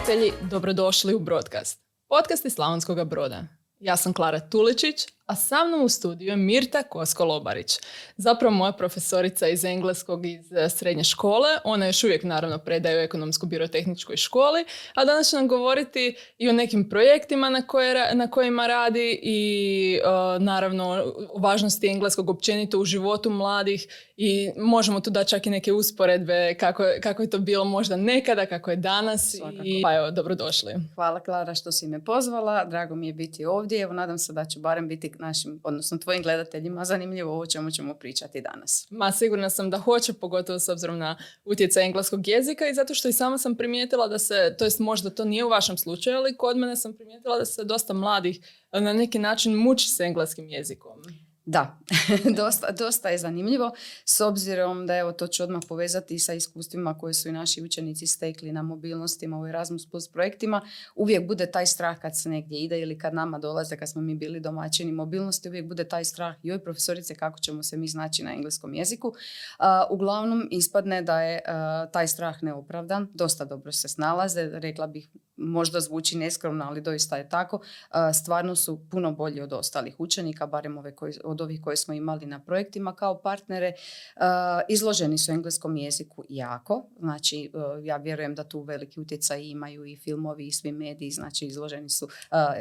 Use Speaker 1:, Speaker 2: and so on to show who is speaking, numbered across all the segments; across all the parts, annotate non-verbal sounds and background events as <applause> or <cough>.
Speaker 1: gledatelji, dobrodošli u Broadcast, podcast iz Slavonskog broda. Ja sam Klara Tuličić, a sa mnom u studiju je Mirta Kosko-Lobarić. Zapravo moja profesorica iz engleskog iz e, srednje škole. Ona još uvijek naravno predaje u ekonomsko birotehničkoj školi, a danas će nam govoriti i o nekim projektima na, koje, na kojima radi i e, naravno o važnosti engleskog općenito u životu mladih i možemo tu dati čak i neke usporedbe kako, kako je to bilo možda nekada, kako je danas. I, pa evo, dobrodošli.
Speaker 2: Hvala Klara što si me pozvala, drago mi je biti ovdje. Evo, nadam se da će barem biti našim, odnosno tvojim gledateljima zanimljivo ovo čemu ćemo pričati danas.
Speaker 1: Ma sigurna sam da hoće, pogotovo s obzirom na utjecaj engleskog jezika i zato što i sama sam primijetila da se, to jest možda to nije u vašem slučaju, ali kod mene sam primijetila da se dosta mladih na neki način muči s engleskim jezikom.
Speaker 2: Da, <laughs> dosta, dosta je zanimljivo s obzirom da evo to ću odmah povezati sa iskustvima koje su i naši učenici stekli na mobilnostima u Erasmus Plus projektima. Uvijek bude taj strah kad se negdje ide ili kad nama dolaze, kad smo mi bili domaćini mobilnosti, uvijek bude taj strah, joj profesorice kako ćemo se mi znaći na engleskom jeziku. uglavnom ispadne da je taj strah neopravdan, dosta dobro se snalaze, rekla bih možda zvuči neskromno, ali doista je tako, stvarno su puno bolji od ostalih učenika, barem ove koji, od ovih koje smo imali na projektima kao partnere. Izloženi su engleskom jeziku jako, znači ja vjerujem da tu veliki utjecaj imaju i filmovi i svi mediji, znači izloženi su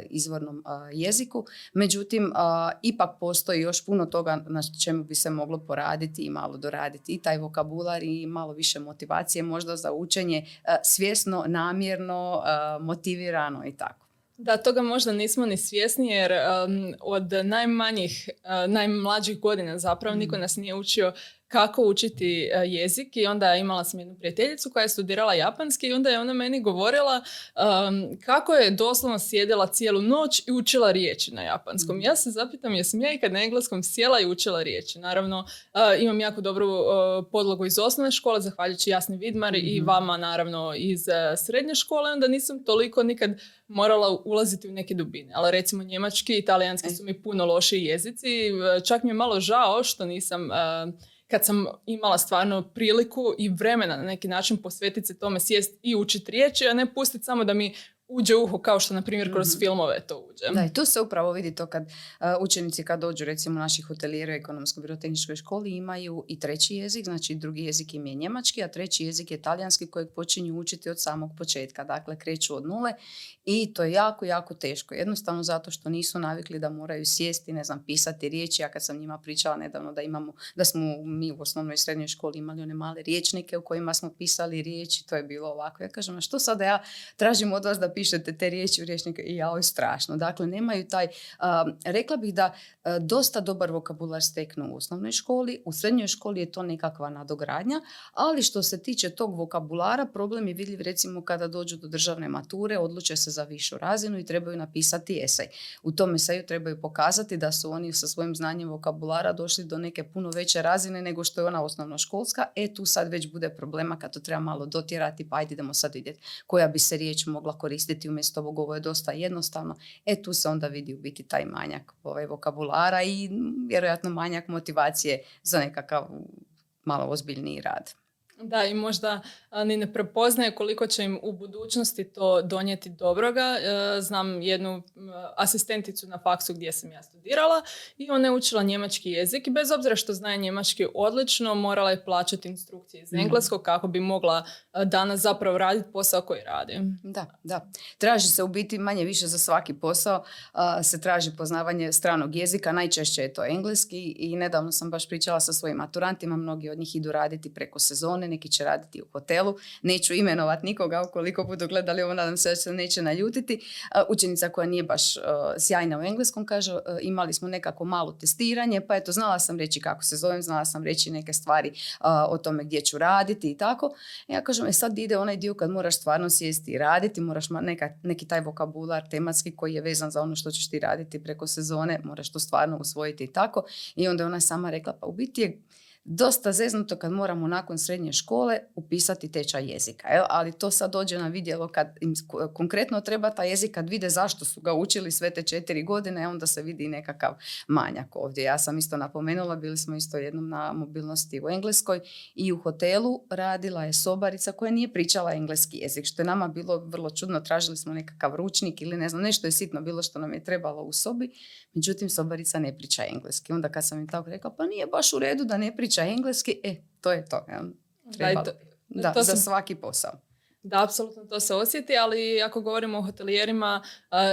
Speaker 2: izvornom jeziku. Međutim, ipak postoji još puno toga na čemu bi se moglo poraditi i malo doraditi i taj vokabular i malo više motivacije možda za učenje svjesno, namjerno, motivirano i tako.
Speaker 1: Da, toga možda nismo ni svjesni jer od najmanjih, uh, najmlađih godina zapravo niko mm. nas nije učio kako učiti e, jezik i onda imala sam jednu prijateljicu koja je studirala japanski i onda je ona meni govorila kako je doslovno sjedila cijelu noć i učila riječi na japanskom. Mm. Ja se zapitam jesam ja ikad na engleskom sjela i učila riječi. Naravno uh, imam jako dobru uh, podlogu iz osnovne škole, zahvaljujući Jasni Vidmar i mm-hmm. vama naravno iz srednje škole, onda nisam toliko nikad morala ulaziti u neke dubine. Ali recimo njemački i italijanski e. su mi puno lošiji jezici. Čak mi je malo žao što nisam kad sam imala stvarno priliku i vremena na neki način posvetiti se tome sjest i učiti riječi, a ne pustiti samo da mi uđe uho kao što na primjer kroz mm filmove to uđe.
Speaker 2: Da, i tu se upravo vidi to kad uh, učenici kad dođu recimo naših hotelijera u ekonomsko birotehničkoj školi imaju i treći jezik, znači drugi jezik im je njemački, a treći jezik je talijanski kojeg počinju učiti od samog početka. Dakle, kreću od nule i to je jako, jako teško. Jednostavno zato što nisu navikli da moraju sjesti, ne znam, pisati riječi. Ja kad sam njima pričala nedavno da imamo, da smo mi u osnovnoj i srednjoj školi imali one male riječnike u kojima smo pisali riječi, to je bilo ovako. Ja kažem, a što sada ja tražim od vas da pišete te riječi u riječnike i ja, ovo je strašno. Dakle, nemaju taj, rekla bih da dosta dobar vokabular steknu u osnovnoj školi, u srednjoj školi je to nekakva nadogradnja, ali što se tiče tog vokabulara, problem je vidljiv recimo kada dođu do državne mature, odluče se za višu razinu i trebaju napisati esej. U tom eseju trebaju pokazati da su oni sa svojim znanjem vokabulara došli do neke puno veće razine nego što je ona osnovnoškolska. E tu sad već bude problema kad to treba malo dotjerati, pa ajde idemo sad vidjeti koja bi se riječ mogla koristiti umjesto ovog, ovo je dosta jednostavno. E tu se onda vidi u biti taj manjak ovaj, vokabulara i vjerojatno manjak motivacije za nekakav malo ozbiljniji rad.
Speaker 1: Da, i možda ni ne prepoznaje koliko će im u budućnosti to donijeti dobroga. E, znam jednu asistenticu na faksu gdje sam ja studirala i ona je učila njemački jezik i bez obzira što zna njemački odlično, morala je plaćati instrukcije iz mhm. engleskog kako bi mogla danas zapravo raditi posao koji radi.
Speaker 2: Da, da. Traži se u biti manje više za svaki posao, se traži poznavanje stranog jezika, najčešće je to engleski i nedavno sam baš pričala sa svojim maturantima, mnogi od njih idu raditi preko sezone, neki će raditi u hotelu. Neću imenovati nikoga ukoliko budu gledali ovo, nadam se da se neće naljutiti. Učenica koja nije baš sjajna u engleskom kaže imali smo nekako malo testiranje, pa eto znala sam reći kako se zovem, znala sam reći neke stvari o tome gdje ću raditi i tako. Ja kažem, e sad ide onaj dio kad moraš stvarno sjesti i raditi, moraš neka, neki taj vokabular tematski koji je vezan za ono što ćeš ti raditi preko sezone, moraš to stvarno usvojiti i tako. I onda ona sama rekla, pa u biti je dosta zeznuto kad moramo nakon srednje škole upisati tečaj jezika. Jel? Ali to sad dođe na vidjelo kad im konkretno treba taj jezik, kad vide zašto su ga učili sve te četiri godine, onda se vidi nekakav manjak ovdje. Ja sam isto napomenula, bili smo isto jednom na mobilnosti u Engleskoj i u hotelu radila je sobarica koja nije pričala engleski jezik, što je nama bilo vrlo čudno. Tražili smo nekakav ručnik ili ne znam, nešto je sitno bilo što nam je trebalo u sobi. Međutim, sobarica ne priča engleski. Onda kad sam im tako rekla, pa nije baš u redu da ne priča engleski, e, to je to. Ja. da, to za svaki posao.
Speaker 1: Da, apsolutno to se osjeti, ali ako govorimo o hotelijerima,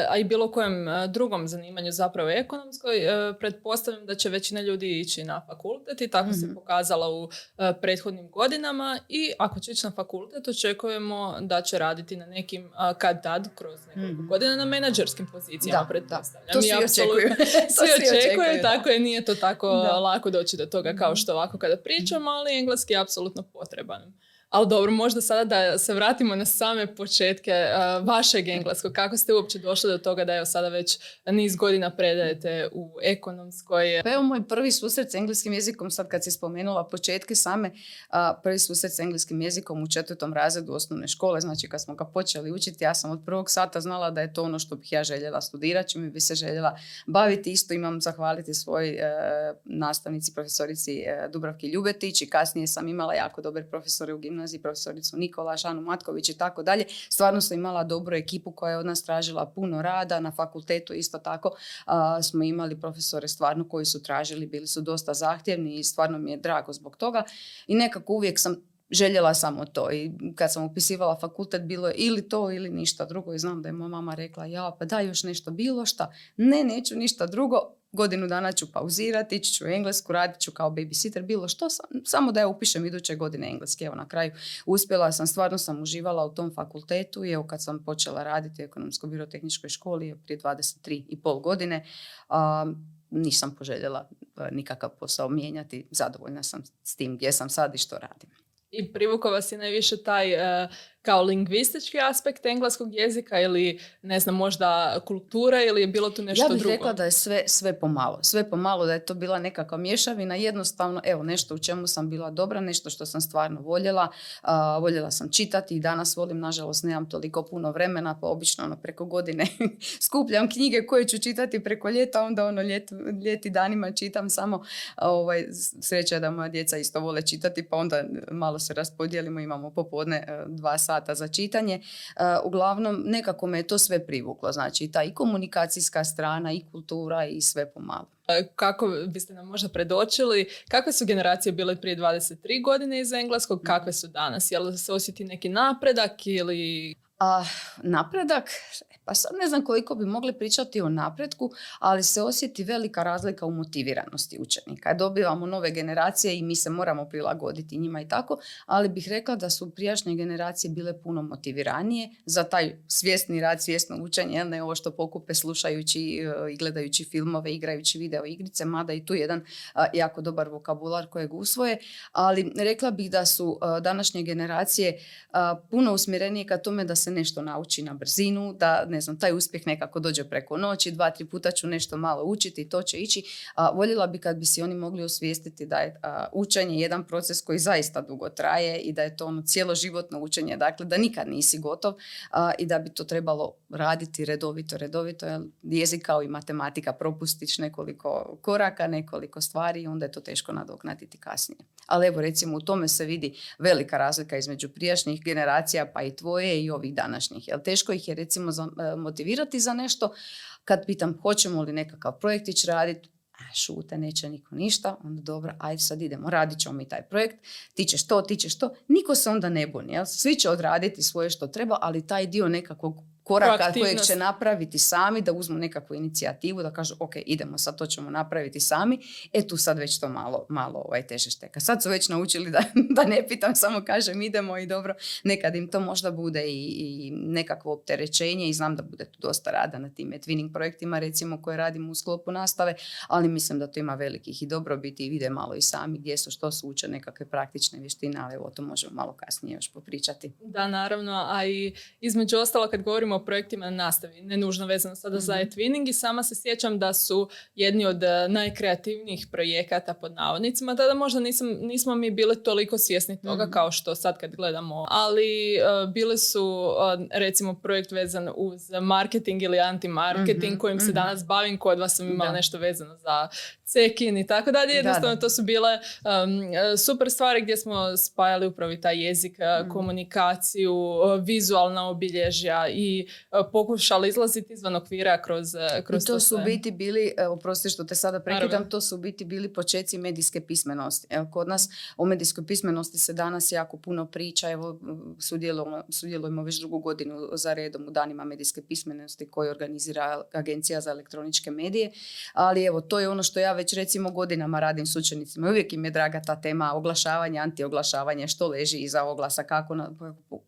Speaker 1: a i bilo kojem drugom zanimanju, zapravo ekonomskoj, pretpostavljam da će većina ljudi ići na fakultet i tako se mhm. pokazala u prethodnim godinama i ako će ići na fakultet, očekujemo da će raditi na nekim, kad tad, kroz nekoliko mm godina na menadžerskim pozicijama,
Speaker 2: da, pretpostavljam. Da. <laughs> To svi očekuju.
Speaker 1: svi očekuju, tako je, nije to tako lako doći do toga kao mhm. što ovako kada pričamo, ali engleski je apsolutno potreban. Ali dobro, možda sada da se vratimo na same početke uh, vašeg engleskog. Kako ste uopće došli do toga da evo sada već niz godina predajete u ekonomskoj?
Speaker 2: Pa evo moj prvi susret s engleskim jezikom, sad kad si spomenula početke same, prvi susret s engleskim jezikom u četvrtom razredu osnovne škole, znači kad smo ga počeli učiti, ja sam od prvog sata znala da je to ono što bih ja željela studirati, čime bi se željela baviti. Isto imam zahvaliti svoj uh, nastavnici, profesorici uh, Dubravki Ljubetić i kasnije sam imala jako dobre profesore u gimnaziji gimnaziji, profesoricu Nikola, Šanu Matković i tako dalje. Stvarno sam imala dobru ekipu koja je od nas tražila puno rada. Na fakultetu isto tako smo imali profesore stvarno koji su tražili, bili su dosta zahtjevni i stvarno mi je drago zbog toga. I nekako uvijek sam željela samo to i kad sam upisivala fakultet bilo je ili to ili ništa drugo i znam da je moja mama rekla ja pa da još nešto bilo šta ne neću ništa drugo godinu dana ću pauzirati, ići ću u englesku, radit ću kao babysitter, bilo što, samo da ja upišem iduće godine engleski. Evo na kraju uspjela sam, stvarno sam uživala u tom fakultetu i evo kad sam počela raditi u ekonomsko-birotehničkoj školi prije 23 i pol godine, nisam poželjela nikakav posao mijenjati, zadovoljna sam s tim gdje sam sad i što radim.
Speaker 1: I privukao vas je najviše taj kao lingvistički aspekt engleskog jezika ili ne znam možda kultura ili je bilo tu nešto drugo?
Speaker 2: Ja bih rekla da je sve, sve pomalo. Sve pomalo da je to bila nekakva mješavina. Jednostavno, evo nešto u čemu sam bila dobra, nešto što sam stvarno voljela. voljela sam čitati i danas volim, nažalost nemam toliko puno vremena, pa obično ono preko godine <laughs> skupljam knjige koje ću čitati preko ljeta, onda ono ljet, ljeti danima čitam samo ovaj, sreća da moja djeca isto vole čitati, pa onda malo se raspodijelimo, imamo popodne e, dva sata sata za čitanje. E, uglavnom, nekako me je to sve privuklo. Znači, ta i komunikacijska strana, i kultura, i sve pomalo.
Speaker 1: Kako biste nam možda predočili, kakve su generacije bile prije 23 godine iz engleskog, kakve su danas? Je li se osjeti neki napredak ili...
Speaker 2: A, napredak, pa sad ne znam koliko bi mogli pričati o napretku, ali se osjeti velika razlika u motiviranosti učenika. Dobivamo nove generacije i mi se moramo prilagoditi njima i tako, ali bih rekla da su prijašnje generacije bile puno motiviranije za taj svjesni rad, svjesno učenje, ne ovo što pokupe slušajući e, i gledajući filmove, igrajući video igrice, mada i tu jedan jako dobar vokabular kojeg usvoje, ali rekla bih da su današnje generacije puno usmjerenije ka tome da se nešto nauči na brzinu, da ne znam, taj uspjeh nekako dođe preko noći, dva, tri puta ću nešto malo učiti i to će ići. A, voljela bi kad bi si oni mogli osvijestiti da je učenje jedan proces koji zaista dugo traje i da je to ono životno učenje, dakle da nikad nisi gotov i da bi to trebalo raditi redovito, redovito, jer jezik kao i matematika propustiš nekoliko koraka, nekoliko stvari i onda je to teško nadoknatiti kasnije. Ali evo recimo u tome se vidi velika razlika između prijašnjih generacija pa i tvoje i ovih današnjih. Jer teško ih je recimo za, motivirati za nešto. Kad pitam hoćemo li nekakav projektić raditi, šute, neće niko ništa, onda dobro, ajde sad idemo, radit ćemo mi taj projekt, ti ćeš to, ti ćeš to, niko se onda ne buni, jel? svi će odraditi svoje što treba, ali taj dio nekakvog koraka kojeg će napraviti sami, da uzmu nekakvu inicijativu, da kažu ok, idemo sad, to ćemo napraviti sami, e tu sad već to malo, malo ovaj, teže šteka. Sad su već naučili da, <laughs> da ne pitam, samo kažem idemo i dobro, nekad im to možda bude i, i nekakvo opterećenje i znam da bude tu dosta rada na tim twinning projektima recimo koje radimo u sklopu nastave, ali mislim da to ima velikih i dobrobiti i vide malo i sami gdje su, što su uče nekakve praktične vještine, ali evo to možemo malo kasnije još popričati.
Speaker 1: Da, naravno, a i između ostalo kad govorimo o projektima na nastavi, ne nužno vezano sada za e-twinning i sama se sjećam da su jedni od e, najkreativnijih projekata pod navodnicima, tada možda nisam, nismo mi bili toliko svjesni toga kao što sad kad gledamo, ali uh, bili su recimo projekt vezan uz marketing ili anti-marketing kojim se danas bavim, kod vas sam imala nešto vezano za cekin i tako dalje. Jednostavno to su bile super stvari gdje smo spajali upravo i taj jezik, mm. komunikaciju, vizualna obilježja i pokušali izlaziti izvan okvira kroz, kroz
Speaker 2: I to, su biti bili, oprosti što te sada prekidam, to su biti bili počeci medijske pismenosti. Evo, kod nas o medijskoj pismenosti se danas jako puno priča. Evo, sudjelujemo, sudjelujemo već drugu godinu za redom u danima medijske pismenosti koje organizira Agencija za elektroničke medije. Ali evo, to je ono što ja već recimo godinama radim s učenicima. Uvijek im je draga ta tema oglašavanja, antioglašavanje, što leži iza oglasa, kako, na,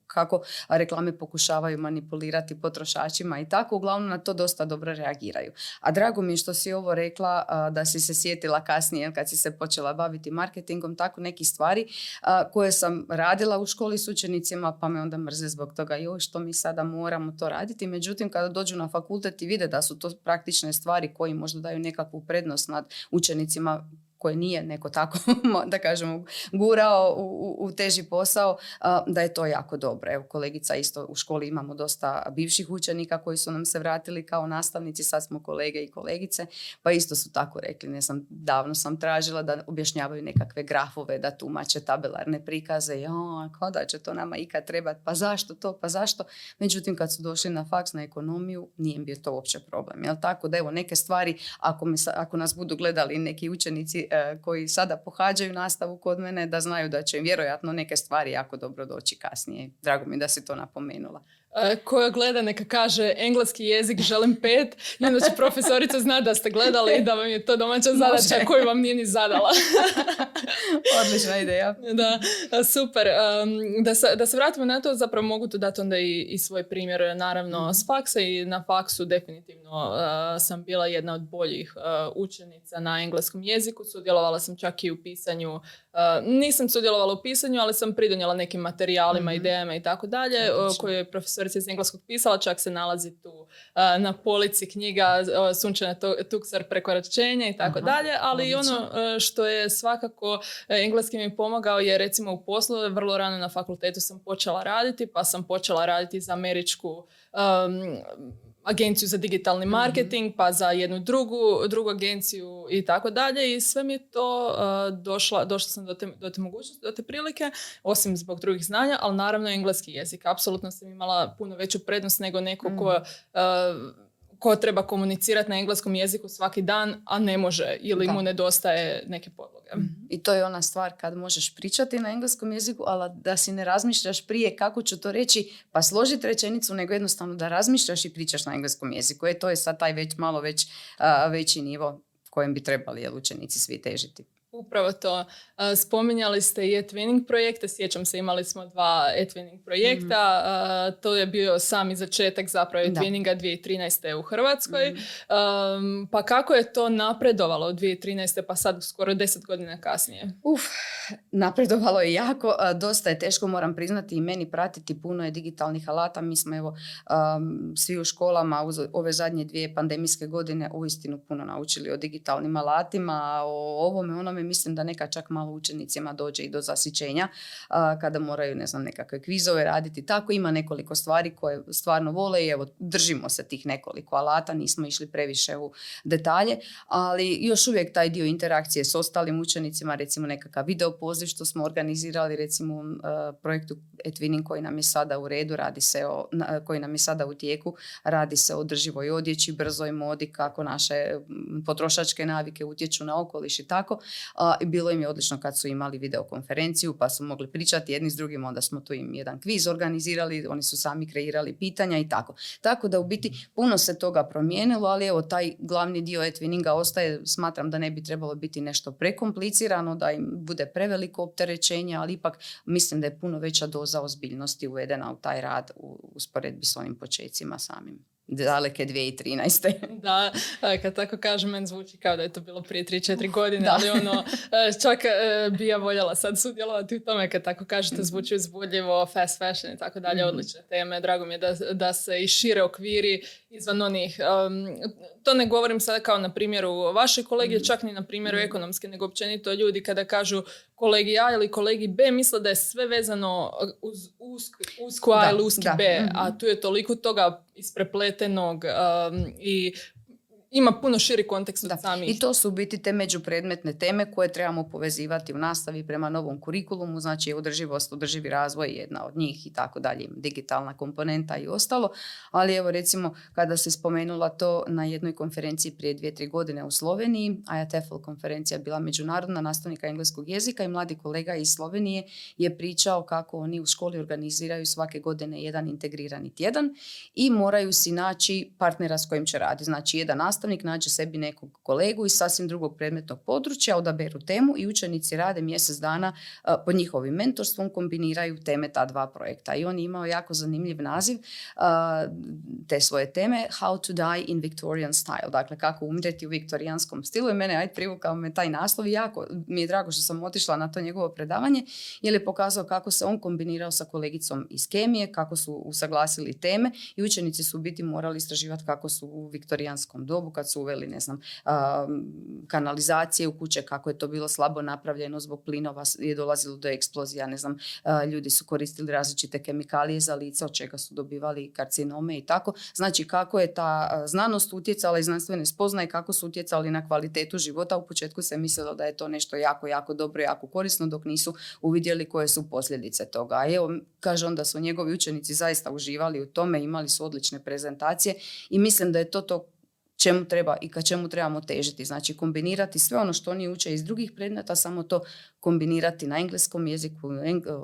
Speaker 2: kako reklame pokušavaju manipulirati potrošačima i tako. Uglavnom na to dosta dobro reagiraju. A drago mi je što si ovo rekla da si se sjetila kasnije kad si se počela baviti marketingom, tako neki stvari koje sam radila u školi s učenicima pa me onda mrze zbog toga joj što mi sada moramo to raditi. Međutim, kada dođu na fakultet i vide da su to praktične stvari koji možda daju nekakvu prednost nad učenicima koje nije neko tako, <laughs> da kažemo, gurao u, u teži posao, da je to jako dobro. Evo, kolegica isto u školi imamo dosta bivših učenika koji su nam se vratili kao nastavnici, sad smo kolege i kolegice, pa isto su tako rekli, ne znam, davno sam tražila da objašnjavaju nekakve grafove, da tumače tabelarne prikaze, ja, kao da će to nama ikad trebati, pa zašto to, pa zašto? Međutim, kad su došli na faks, na ekonomiju, nije bio to uopće problem. Jel tako da evo neke stvari, ako, me, ako nas budu gledali neki učenici E, koji sada pohađaju nastavu kod mene da znaju da će im vjerojatno neke stvari jako dobro doći kasnije. Drago mi da si to napomenula.
Speaker 1: E, koja gleda neka kaže engleski jezik želim pet i onda će profesorica zna da ste gledali i da vam je to domaća zadaća koju vam nije ni zadala. <laughs>
Speaker 2: Odlična ideja.
Speaker 1: Da, super. da, se, da se vratimo na to, zapravo mogu tu dati onda i, i svoj primjer naravno mhm. s faksa i na faksu definitivno sam bila jedna od boljih učenica na engleskom jeziku. Sudjelovala sam čak i u pisanju nisam sudjelovala u pisanju, ali sam pridonijela nekim materijalima, mm idejama i tako dalje, koje je profesorica iz engleskog pisala, čak se nalazi tu na polici knjiga Sunčana tuksar prekoračenja i tako dalje, ali ono što je svakako engleski mi pomogao je recimo u poslu, vrlo rano na fakultetu sam počela raditi, pa sam počela raditi za američku agenciju za digitalni mhm. marketing, pa za jednu drugu, drugu agenciju i tako dalje i sve mi je to uh, došla, došla sam do te, do te mogućnosti, do te prilike, osim zbog drugih znanja, ali naravno engleski jezik. Apsolutno sam imala puno veću prednost nego neko ko mhm. uh, ko treba komunicirati na engleskom jeziku svaki dan, a ne može ili mu nedostaje neke podloge. Mhm.
Speaker 2: I to je ona stvar kad možeš pričati na engleskom jeziku, ali da si ne razmišljaš prije kako ću to reći, pa složiti rečenicu, nego jednostavno da razmišljaš i pričaš na engleskom jeziku. E, to je sad taj već malo već veći nivo kojem bi trebali jel, učenici svi težiti.
Speaker 1: Upravo to. Spominjali ste i e-twinning projekte, sjećam se imali smo dva e-twinning projekta, mhm. to je bio sami začetak zapravo e-twinninga 2013. u Hrvatskoj. Mhm. Pa kako je to napredovalo od 2013. pa sad skoro deset godina kasnije?
Speaker 2: Uf, napredovalo je jako, dosta je teško moram priznati i meni pratiti puno je digitalnih alata. Mi smo evo svi u školama uz ove zadnje dvije pandemijske godine uistinu puno naučili o digitalnim alatima, o ovome, onome mislim da neka čak malo učenicima dođe i do zasićenja kada moraju ne znam nekakve kvizove raditi. Tako ima nekoliko stvari koje stvarno vole i evo držimo se tih nekoliko alata, nismo išli previše u detalje, ali još uvijek taj dio interakcije s ostalim učenicima, recimo nekakav video poziv što smo organizirali recimo u projektu Etwinning koji nam je sada u redu, radi se o, koji nam je sada u tijeku, radi se o održivoj odjeći, brzoj modi, kako naše potrošačke navike utječu na okoliš i tako. I bilo im je odlično kad su imali videokonferenciju pa su mogli pričati jedni s drugim, onda smo tu im jedan kviz organizirali, oni su sami kreirali pitanja i tako. Tako da u biti puno se toga promijenilo, ali evo taj glavni dio etwininga ostaje, smatram da ne bi trebalo biti nešto prekomplicirano, da im bude preveliko opterećenje, ali ipak mislim da je puno veća doza ozbiljnosti uvedena u taj rad u usporedbi s onim počecima samim. Daleke 2013. <laughs>
Speaker 1: da, kad tako kažem, meni zvuči kao da je to bilo prije 3-4 godine, ali ono, <laughs> čak bi ja voljela sad sudjelovati u tome kad tako kažete, mhm. zvuči uzbudljivo, fast fashion i tako dalje, mhm. odlične teme. Drago mi je da, da se i šire okviri izvan onih, to ne govorim sada kao na primjeru vaše kolegije, čak ni na primjeru ekonomske, nego općenito ljudi kada kažu kolegi A ili kolegi B misle da je sve vezano uz usku A ili uski B, a mhm. tu je toliko toga isprepletenog um, i ima puno širi kontekst od samih.
Speaker 2: I to su biti te međupredmetne teme koje trebamo povezivati u nastavi prema novom kurikulumu, znači održivost, održivi razvoj jedna od njih i tako dalje, digitalna komponenta i ostalo. Ali evo recimo kada se spomenula to na jednoj konferenciji prije dvije, tri godine u Sloveniji, IATFL konferencija bila međunarodna nastavnika engleskog jezika i mladi kolega iz Slovenije je pričao kako oni u školi organiziraju svake godine jedan integrirani tjedan i moraju si naći partnera s kojim će raditi. Znači jedan nastavnik nađe sebi nekog kolegu iz sasvim drugog predmetnog područja, odaberu temu i učenici rade mjesec dana pod njihovim mentorstvom, kombiniraju teme ta dva projekta. I on je imao jako zanimljiv naziv te svoje teme How to die in Victorian style, dakle kako umreti u viktorijanskom stilu i mene ajde privukao me taj naslov i jako mi je drago što sam otišla na to njegovo predavanje jer je pokazao kako se on kombinirao sa kolegicom iz kemije, kako su usaglasili teme i učenici su biti morali istraživati kako su u viktorijanskom dobu kad su uveli, ne znam, kanalizacije u kuće, kako je to bilo slabo napravljeno zbog plinova, je dolazilo do eksplozija, ne znam, ljudi su koristili različite kemikalije za lice, od čega su dobivali karcinome i tako. Znači, kako je ta znanost utjecala i znanstvene spoznaje, kako su utjecali na kvalitetu života. U početku se mislilo da je to nešto jako, jako dobro, jako korisno, dok nisu uvidjeli koje su posljedice toga. A evo, kaže on da su njegovi učenici zaista uživali u tome, imali su odlične prezentacije i mislim da je to to čemu treba i ka čemu trebamo težiti. Znači kombinirati sve ono što oni uče iz drugih predmeta, samo to kombinirati na engleskom jeziku,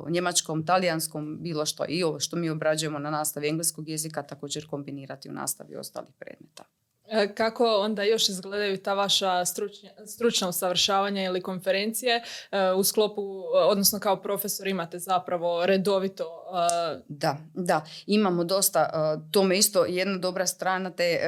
Speaker 2: njemačkom, talijanskom, bilo što. I ovo što mi obrađujemo na nastavi engleskog jezika također kombinirati u nastavi ostalih predmeta.
Speaker 1: E, kako onda još izgledaju ta vaša stručnja, stručna usavršavanja ili konferencije e, u sklopu, odnosno kao profesor imate zapravo redovito?
Speaker 2: E, da, da, imamo dosta, tome isto jedna dobra strana te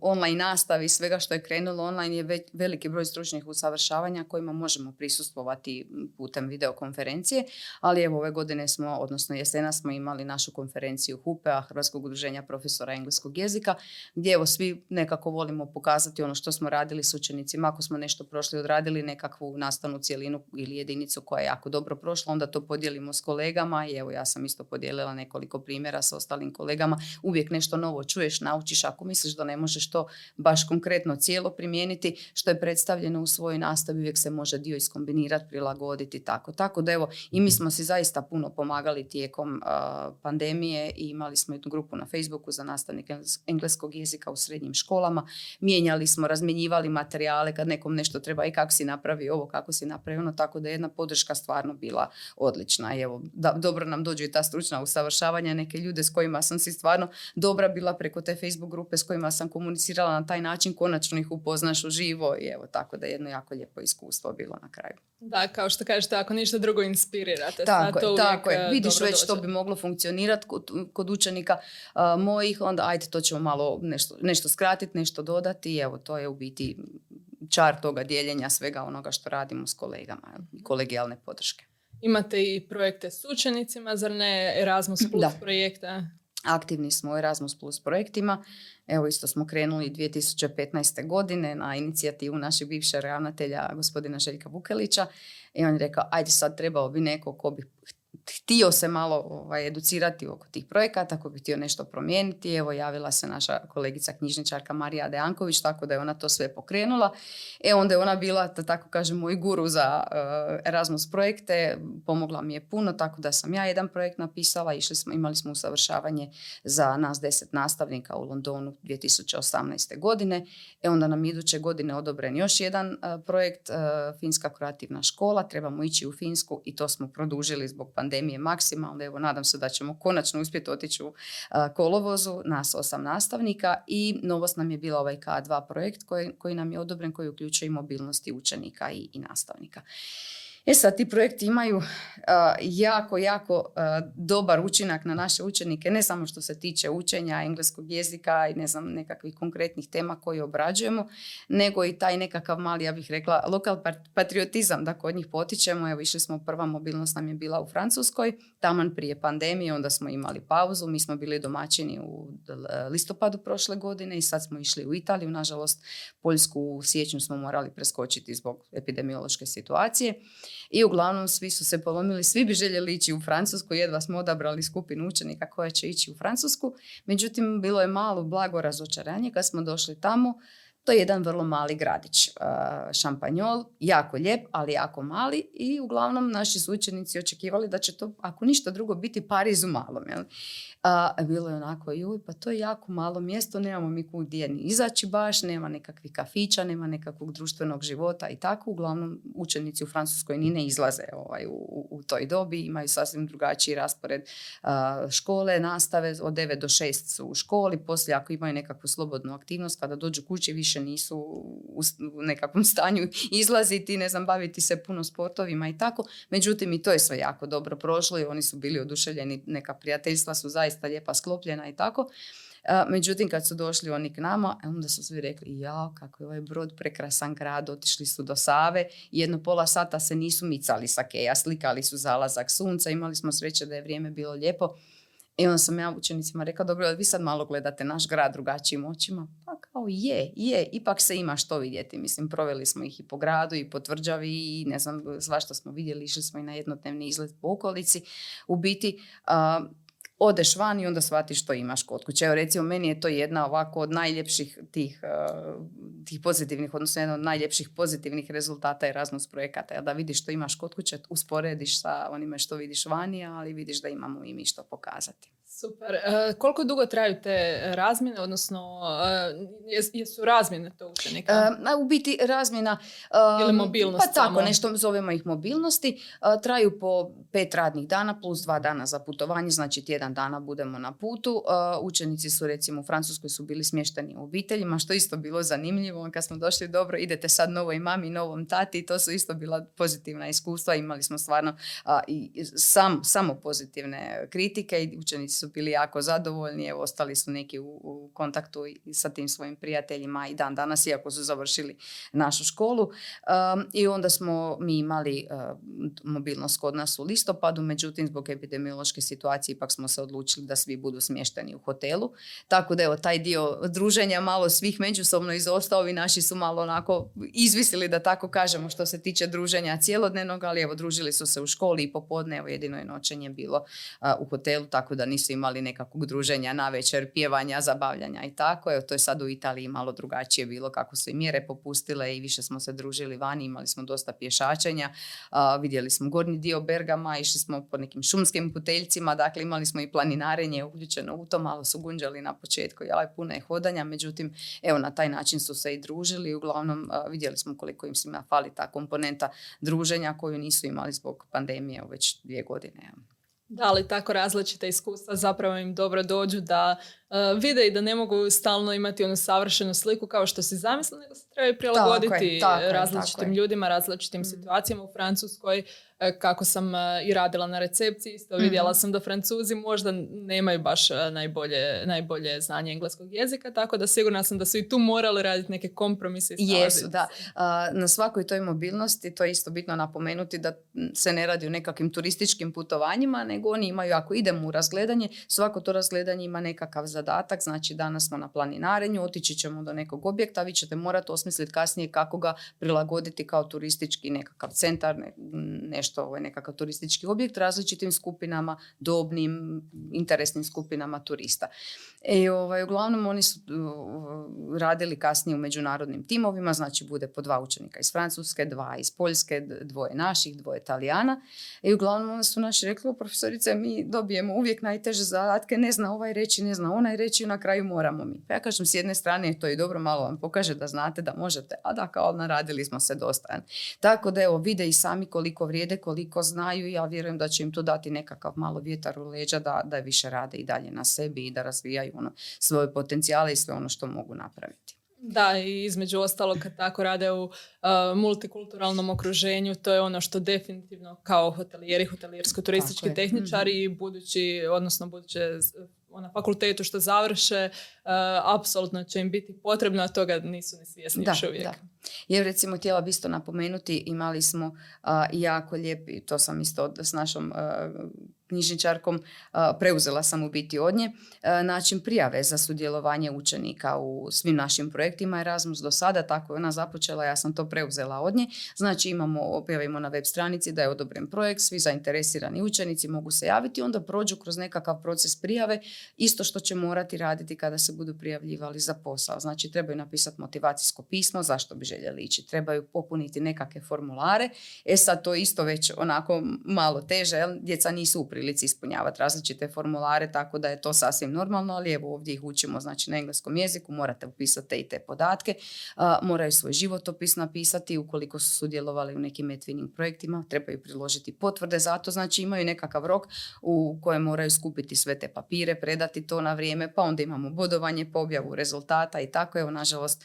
Speaker 2: online nastavi, svega što je krenulo online je veliki broj stručnih usavršavanja kojima možemo prisustvovati putem videokonferencije, ali evo ove godine smo, odnosno jesena smo imali našu konferenciju HUPE-a, Hrvatskog udruženja profesora engleskog jezika, gdje evo svi nekako volimo pokazati ono što smo radili s učenicima. Ako smo nešto prošli, odradili nekakvu nastavnu cijelinu ili jedinicu koja je jako dobro prošla, onda to podijelimo s kolegama i evo ja sam isto podijelila nekoliko primjera s ostalim kolegama. Uvijek nešto novo čuješ, naučiš. Ako misliš da ne možeš to baš konkretno cijelo primijeniti, što je predstavljeno u svojoj nastavi, uvijek se može dio iskombinirati, prilagoditi tako. Tako da evo, i mi smo si zaista puno pomagali tijekom pandemije i imali smo jednu grupu na Facebooku za nastavnike engleskog jezika u srednjim školama, mijenjali smo, razmjenjivali materijale kad nekom nešto treba i kako si napravi ovo, kako si napravi ono, tako da je jedna podrška stvarno bila odlična. I evo, da, dobro nam dođu i ta stručna usavršavanja, neke ljude s kojima sam si stvarno dobra bila preko te Facebook grupe s kojima sam komunicirala na taj način, konačno ih upoznaš uživo i evo, tako da je jedno jako lijepo iskustvo bilo na kraju.
Speaker 1: Da, kao što kažete, ako ništa drugo inspirirate.
Speaker 2: Tako je, tako je. Vidiš već što bi moglo funkcionirati kod, kod učenika mojih, onda ajde to ćemo malo nešto, nešto skratiti, nešto dodati i evo to je u biti čar toga dijeljenja svega onoga što radimo s kolegama i kolegijalne podrške.
Speaker 1: Imate i projekte s učenicima, zar ne Erasmus Plus da. projekta?
Speaker 2: Aktivni smo u Erasmus Plus projektima. Evo isto smo krenuli 2015. godine na inicijativu našeg bivšeg ravnatelja gospodina Željka Vukelića i on je rekao ajde sad trebao bi neko ko bi htio se malo ovaj, educirati oko tih projekata, ako bi htio nešto promijeniti. Evo, javila se naša kolegica knjižničarka Marija Dejanković, tako da je ona to sve pokrenula. E, onda je ona bila, da tako kažem, moj guru za uh, Erasmus projekte. Pomogla mi je puno, tako da sam ja jedan projekt napisala. Išli smo, imali smo usavršavanje za nas deset nastavnika u Londonu 2018. godine. E, onda nam iduće godine odobren još jedan projekt, Finska kreativna škola. Trebamo ići u Finsku i to smo produžili zbog pandemije maksimalno. Evo, nadam se da ćemo konačno uspjeti otići u kolovozu, nas osam nastavnika i novost nam je bila ovaj K2 projekt koji, koji nam je odobren, koji uključuje i mobilnosti učenika i, i nastavnika. E sad, ti projekti imaju jako, jako dobar učinak na naše učenike, ne samo što se tiče učenja engleskog jezika i ne znam, nekakvih konkretnih tema koje obrađujemo, nego i taj nekakav mali, ja bih rekla, lokal patriotizam da kod njih potičemo. Evo, išli smo, prva mobilnost nam je bila u Francuskoj, taman prije pandemije, onda smo imali pauzu, mi smo bili domaćini u listopadu prošle godine i sad smo išli u Italiju, nažalost, Poljsku u siječnju smo morali preskočiti zbog epidemiološke situacije. I uglavnom svi su se polomili, svi bi željeli ići u Francusku, jedva smo odabrali skupinu učenika koja će ići u Francusku. Međutim, bilo je malo blago razočaranje kad smo došli tamo. To je jedan vrlo mali gradić, šampanjol, jako lijep, ali jako mali i uglavnom naši su učenici očekivali da će to, ako ništa drugo, biti Pariz u malom. Jel? A, bilo je onako, juj, pa to je jako malo mjesto, nemamo mi gdje ni izaći baš, nema nekakvih kafića, nema nekakvog društvenog života i tako. Uglavnom, učenici u Francuskoj ni ne izlaze ovaj, u, u toj dobi, imaju sasvim drugačiji raspored škole, nastave, od 9 do 6 su u školi, poslije ako imaju nekakvu slobodnu aktivnost, kada dođu kući više nisu u, nekakvom stanju izlaziti, ne znam, baviti se puno sportovima i tako. Međutim, i to je sve jako dobro prošlo i oni su bili oduševljeni, neka prijateljstva su zaista lijepa sklopljena i tako. Međutim, kad su došli oni k nama, e, onda su svi rekli, ja, kako je ovaj brod prekrasan grad, otišli su do Save i jedno pola sata se nisu micali sa keja, slikali su zalazak sunca, imali smo sreće da je vrijeme bilo lijepo. I onda sam ja učenicima rekla, dobro, vi sad malo gledate naš grad drugačijim očima. Kao je, je, ipak se ima što vidjeti. Mislim, proveli smo ih i po gradu i po tvrđavi i ne znam, svašta smo vidjeli, išli smo i na jednodnevni izlet po okolici. U biti, odeš van i onda shvatiš što imaš kod kuće. Evo recimo meni je to jedna ovako od najljepših tih, tih pozitivnih, odnosno jedna od najljepših pozitivnih rezultata i raznost projekata. Da vidiš što imaš kod kuće, usporediš sa onime što vidiš vani, ali vidiš da imamo i mi što pokazati.
Speaker 1: Super. E, koliko dugo traju te razmjene, odnosno e, jesu razmjene to učenika?
Speaker 2: E, u biti razmjena...
Speaker 1: Ili mobilnost
Speaker 2: Pa tako, nešto zovemo ih mobilnosti. traju po pet radnih dana plus dva dana za putovanje, znači tjedan dana budemo na putu. učenici su recimo u Francuskoj su bili smješteni u obiteljima, što isto bilo zanimljivo. Kad smo došli dobro, idete sad novoj mami, novom tati, to su isto bila pozitivna iskustva. Imali smo stvarno i sam, samo pozitivne kritike i učenici su bili jako zadovoljni, evo ostali su neki u, kontaktu i sa tim svojim prijateljima i dan danas, iako su završili našu školu. Um, I onda smo mi imali uh, mobilnost kod nas u listopadu, međutim zbog epidemiološke situacije ipak smo se odlučili da svi budu smješteni u hotelu. Tako da evo taj dio druženja malo svih međusobno izostao i naši su malo onako izvisili da tako kažemo što se tiče druženja cijelodnevnog, ali evo družili su se u školi i popodne, evo jedino je noćenje bilo uh, u hotelu, tako da nisu nekakvog druženja na večer, pjevanja, zabavljanja i tako. Evo, to je sad u Italiji malo drugačije bilo kako su i mjere popustile i više smo se družili vani, imali smo dosta pješačenja, vidjeli smo gornji dio Bergama, išli smo po nekim šumskim puteljcima, dakle imali smo i planinarenje uključeno u to, malo su gunđali na početku, jel, puno je hodanja, međutim, evo na taj način su se i družili, uglavnom vidjeli smo koliko im svima fali ta komponenta druženja koju nisu imali zbog pandemije već dvije godine.
Speaker 1: Da li tako različita iskustva zapravo im dobro dođu da uh, vide i da ne mogu stalno imati onu savršenu sliku kao što si zamislili, nego se trebaju prilagoditi različitim ljudima, različitim mm. situacijama u Francuskoj. E, kako sam e, i radila na recepciji, isto vidjela mhm. sam da Francuzi možda nemaju baš e, najbolje, najbolje znanje engleskog jezika, tako da sigurna sam da su i tu morali raditi neke kompromise.
Speaker 2: Jesu, da. Na svakoj toj mobilnosti, to je isto bitno napomenuti da se ne radi o nekakvim turističkim putovanjima, nego oni imaju, ako idemo u razgledanje, svako to razgledanje ima nekakav zadatak, znači danas smo na planinarenju, otići ćemo do nekog objekta, vi ćete morati osmisliti kasnije kako ga prilagoditi kao turistički nekakav centar, nešto što ovo je nekakav turistički objekt različitim skupinama, dobnim, interesnim skupinama turista. I e, ovaj, uglavnom oni su radili kasnije u međunarodnim timovima, znači bude po dva učenika iz Francuske, dva iz Poljske, dvoje naših, dvoje Italijana. I uglavnom su naši rekli, profesorice, mi dobijemo uvijek najteže zadatke, ne zna ovaj reći, ne zna onaj reći, na kraju moramo mi. Pa ja kažem, s jedne strane to i dobro, malo vam pokaže da znate da možete, a da kao naradili smo se dosta. Tako da evo, vide i sami koliko vrijede, koliko znaju i ja vjerujem da će im to dati nekakav malo vjetar u leđa da, da više rade i dalje na sebi i da razvijaju ono, svoje potencijale i sve ono što mogu napraviti.
Speaker 1: Da, i između ostalog kad tako rade u uh, multikulturalnom okruženju, to je ono što definitivno kao hotelijeri, hotelijersko-turistički tehničari i mhm. budući, odnosno buduće na fakultetu što završe, uh, apsolutno će im biti potrebno, a toga nisu ni svjesni
Speaker 2: da,
Speaker 1: još uvijek. Da.
Speaker 2: Jer recimo htjela bi isto napomenuti, imali smo uh, jako lijepi, to sam isto s našom uh, knjižničarkom, preuzela sam u biti od nje, način prijave za sudjelovanje učenika u svim našim projektima Erasmus do sada, tako je ona započela, ja sam to preuzela od nje. Znači imamo, objavimo na web stranici da je odobren projekt, svi zainteresirani učenici mogu se javiti, onda prođu kroz nekakav proces prijave, isto što će morati raditi kada se budu prijavljivali za posao. Znači trebaju napisati motivacijsko pismo, zašto bi željeli ići, trebaju popuniti nekakve formulare. E sad to isto već onako malo teže, djeca nisu prilici ispunjavati različite formulare, tako da je to sasvim normalno, ali evo ovdje ih učimo znači na engleskom jeziku, morate upisati i te podatke, moraju svoj životopis napisati ukoliko su sudjelovali u nekim Medwinning projektima, trebaju priložiti potvrde za to, znači imaju nekakav rok u kojem moraju skupiti sve te papire, predati to na vrijeme, pa onda imamo bodovanje, pobjavu rezultata i tako, evo nažalost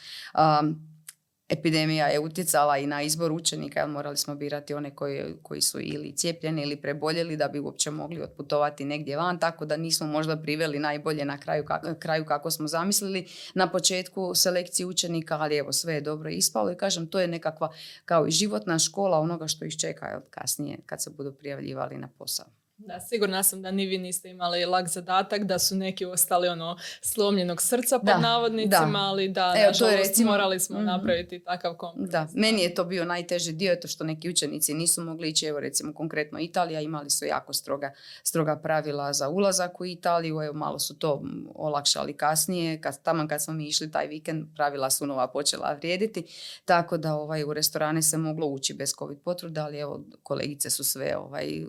Speaker 2: epidemija je utjecala i na izbor učenika, jer morali smo birati one koji, koji su ili cijepljeni ili preboljeli da bi uopće mogli otputovati negdje van, tako da nismo možda priveli najbolje na kraju, kraju kako smo zamislili na početku selekcije učenika, ali evo sve je dobro ispalo i kažem to je nekakva kao i životna škola onoga što ih čeka kasnije kad se budu prijavljivali na posao.
Speaker 1: Da, sigurna sam da ni vi niste imali lag zadatak, da su neki ostali ono slomljenog srca pod navodnicima, ali da, Evo, to je recimo, morali smo mm napraviti takav kompromis.
Speaker 2: Da, meni je to bio najteži dio, to što neki učenici nisu mogli ići, evo recimo konkretno Italija, imali su jako stroga, stroga pravila za ulazak u Italiju, evo malo su to olakšali kasnije, kad, tamo kad smo mi išli taj vikend, pravila su nova počela vrijediti, tako da ovaj, u restorane se moglo ući bez covid potvrda, ali evo kolegice su sve ovaj,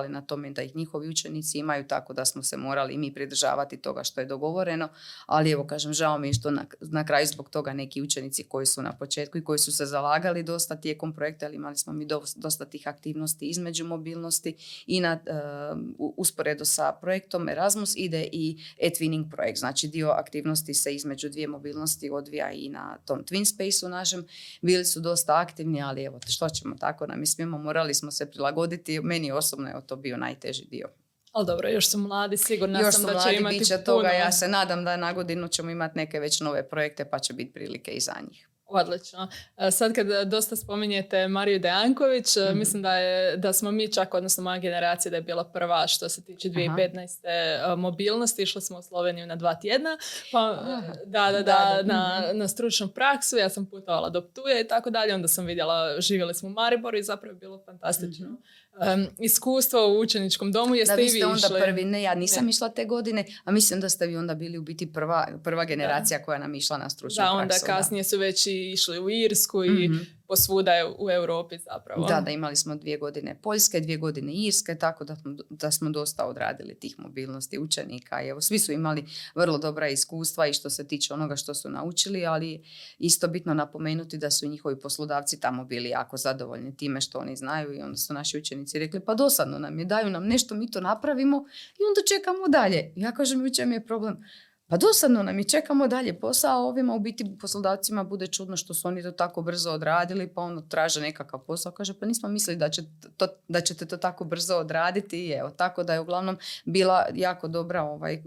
Speaker 2: insistirali na tome da ih njihovi učenici imaju, tako da smo se morali mi pridržavati toga što je dogovoreno. Ali evo, kažem, žao mi je što na, na kraju zbog toga neki učenici koji su na početku i koji su se zalagali dosta tijekom projekta, ali imali smo mi dosta tih aktivnosti između mobilnosti i na, uh, usporedo sa projektom Erasmus ide i e-twinning projekt. Znači dio aktivnosti se između dvije mobilnosti odvija i na tom Twin Space u našem. Bili su dosta aktivni, ali evo, što ćemo tako nam smijemo, morali smo se prilagoditi. Meni osobno je to bio najteži dio.
Speaker 1: Ali dobro, još su mladi, sigurno
Speaker 2: još
Speaker 1: sam
Speaker 2: da
Speaker 1: će imati
Speaker 2: će toga, ja se nadam da na godinu ćemo imati neke već nove projekte pa će biti prilike i za njih.
Speaker 1: Odlično. E, sad kad dosta spominjete Mariju Dejanković, mm mislim da, je, da smo mi čak, odnosno moja generacija da je bila prva što se tiče 2015. Aha. E, mobilnosti. Išli smo u Sloveniju na dva tjedna. Pa, da, da, da, na, mhm. na stručnu praksu. Ja sam putovala do Ptuja i tako dalje. Onda sam vidjela, živjeli smo u Mariboru i zapravo je bilo fantastično. mm um, iskustvo u učeničkom domu. Jeste
Speaker 2: da, vi
Speaker 1: ste
Speaker 2: onda prvi. Ne, ja nisam išla te godine, a mislim da ste vi onda bili u biti prva, prva generacija koja nam išla na stručnu
Speaker 1: praksu. Da, onda kasnije su već išli u Irsku i mm posvuda u Europi zapravo.
Speaker 2: Da, da imali smo dvije godine Poljske, dvije godine Irske, tako da, da smo dosta odradili tih mobilnosti učenika. I evo, svi su imali vrlo dobra iskustva i što se tiče onoga što su naučili, ali isto bitno napomenuti da su njihovi poslodavci tamo bili jako zadovoljni time što oni znaju i onda su naši učenici rekli pa dosadno nam je, daju nam nešto, mi to napravimo i onda čekamo dalje. Ja kažem, u čem je problem? Pa dosadno nam i čekamo dalje posao, ovima u biti poslodavcima bude čudno što su oni to tako brzo odradili, pa ono traže nekakav posao, kaže pa nismo mislili da, će to, da ćete to tako brzo odraditi i evo, tako da je uglavnom bila jako dobra, ovaj,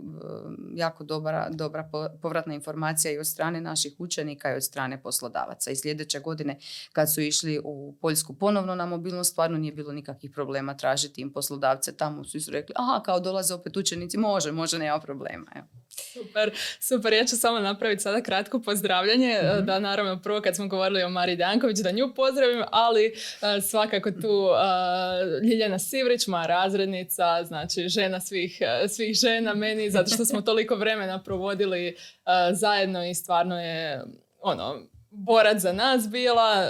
Speaker 2: jako dobra, dobra povratna informacija i od strane naših učenika i od strane poslodavaca. I sljedeće godine kad su išli u Poljsku ponovno na mobilnost, stvarno nije bilo nikakvih problema tražiti im poslodavce tamo, su rekli, aha, kao dolaze opet učenici, može, može, nema problema. Evo.
Speaker 1: Super, super. Ja ću samo napraviti sada kratko pozdravljanje. mm Da, naravno, prvo kad smo govorili o Mari Danković, da nju pozdravim, ali uh, svakako tu uh, Ljiljana Sivrić, moja razrednica, znači žena svih, svih žena meni, zato što smo toliko vremena provodili zajedno i stvarno je ono, borac za nas bila,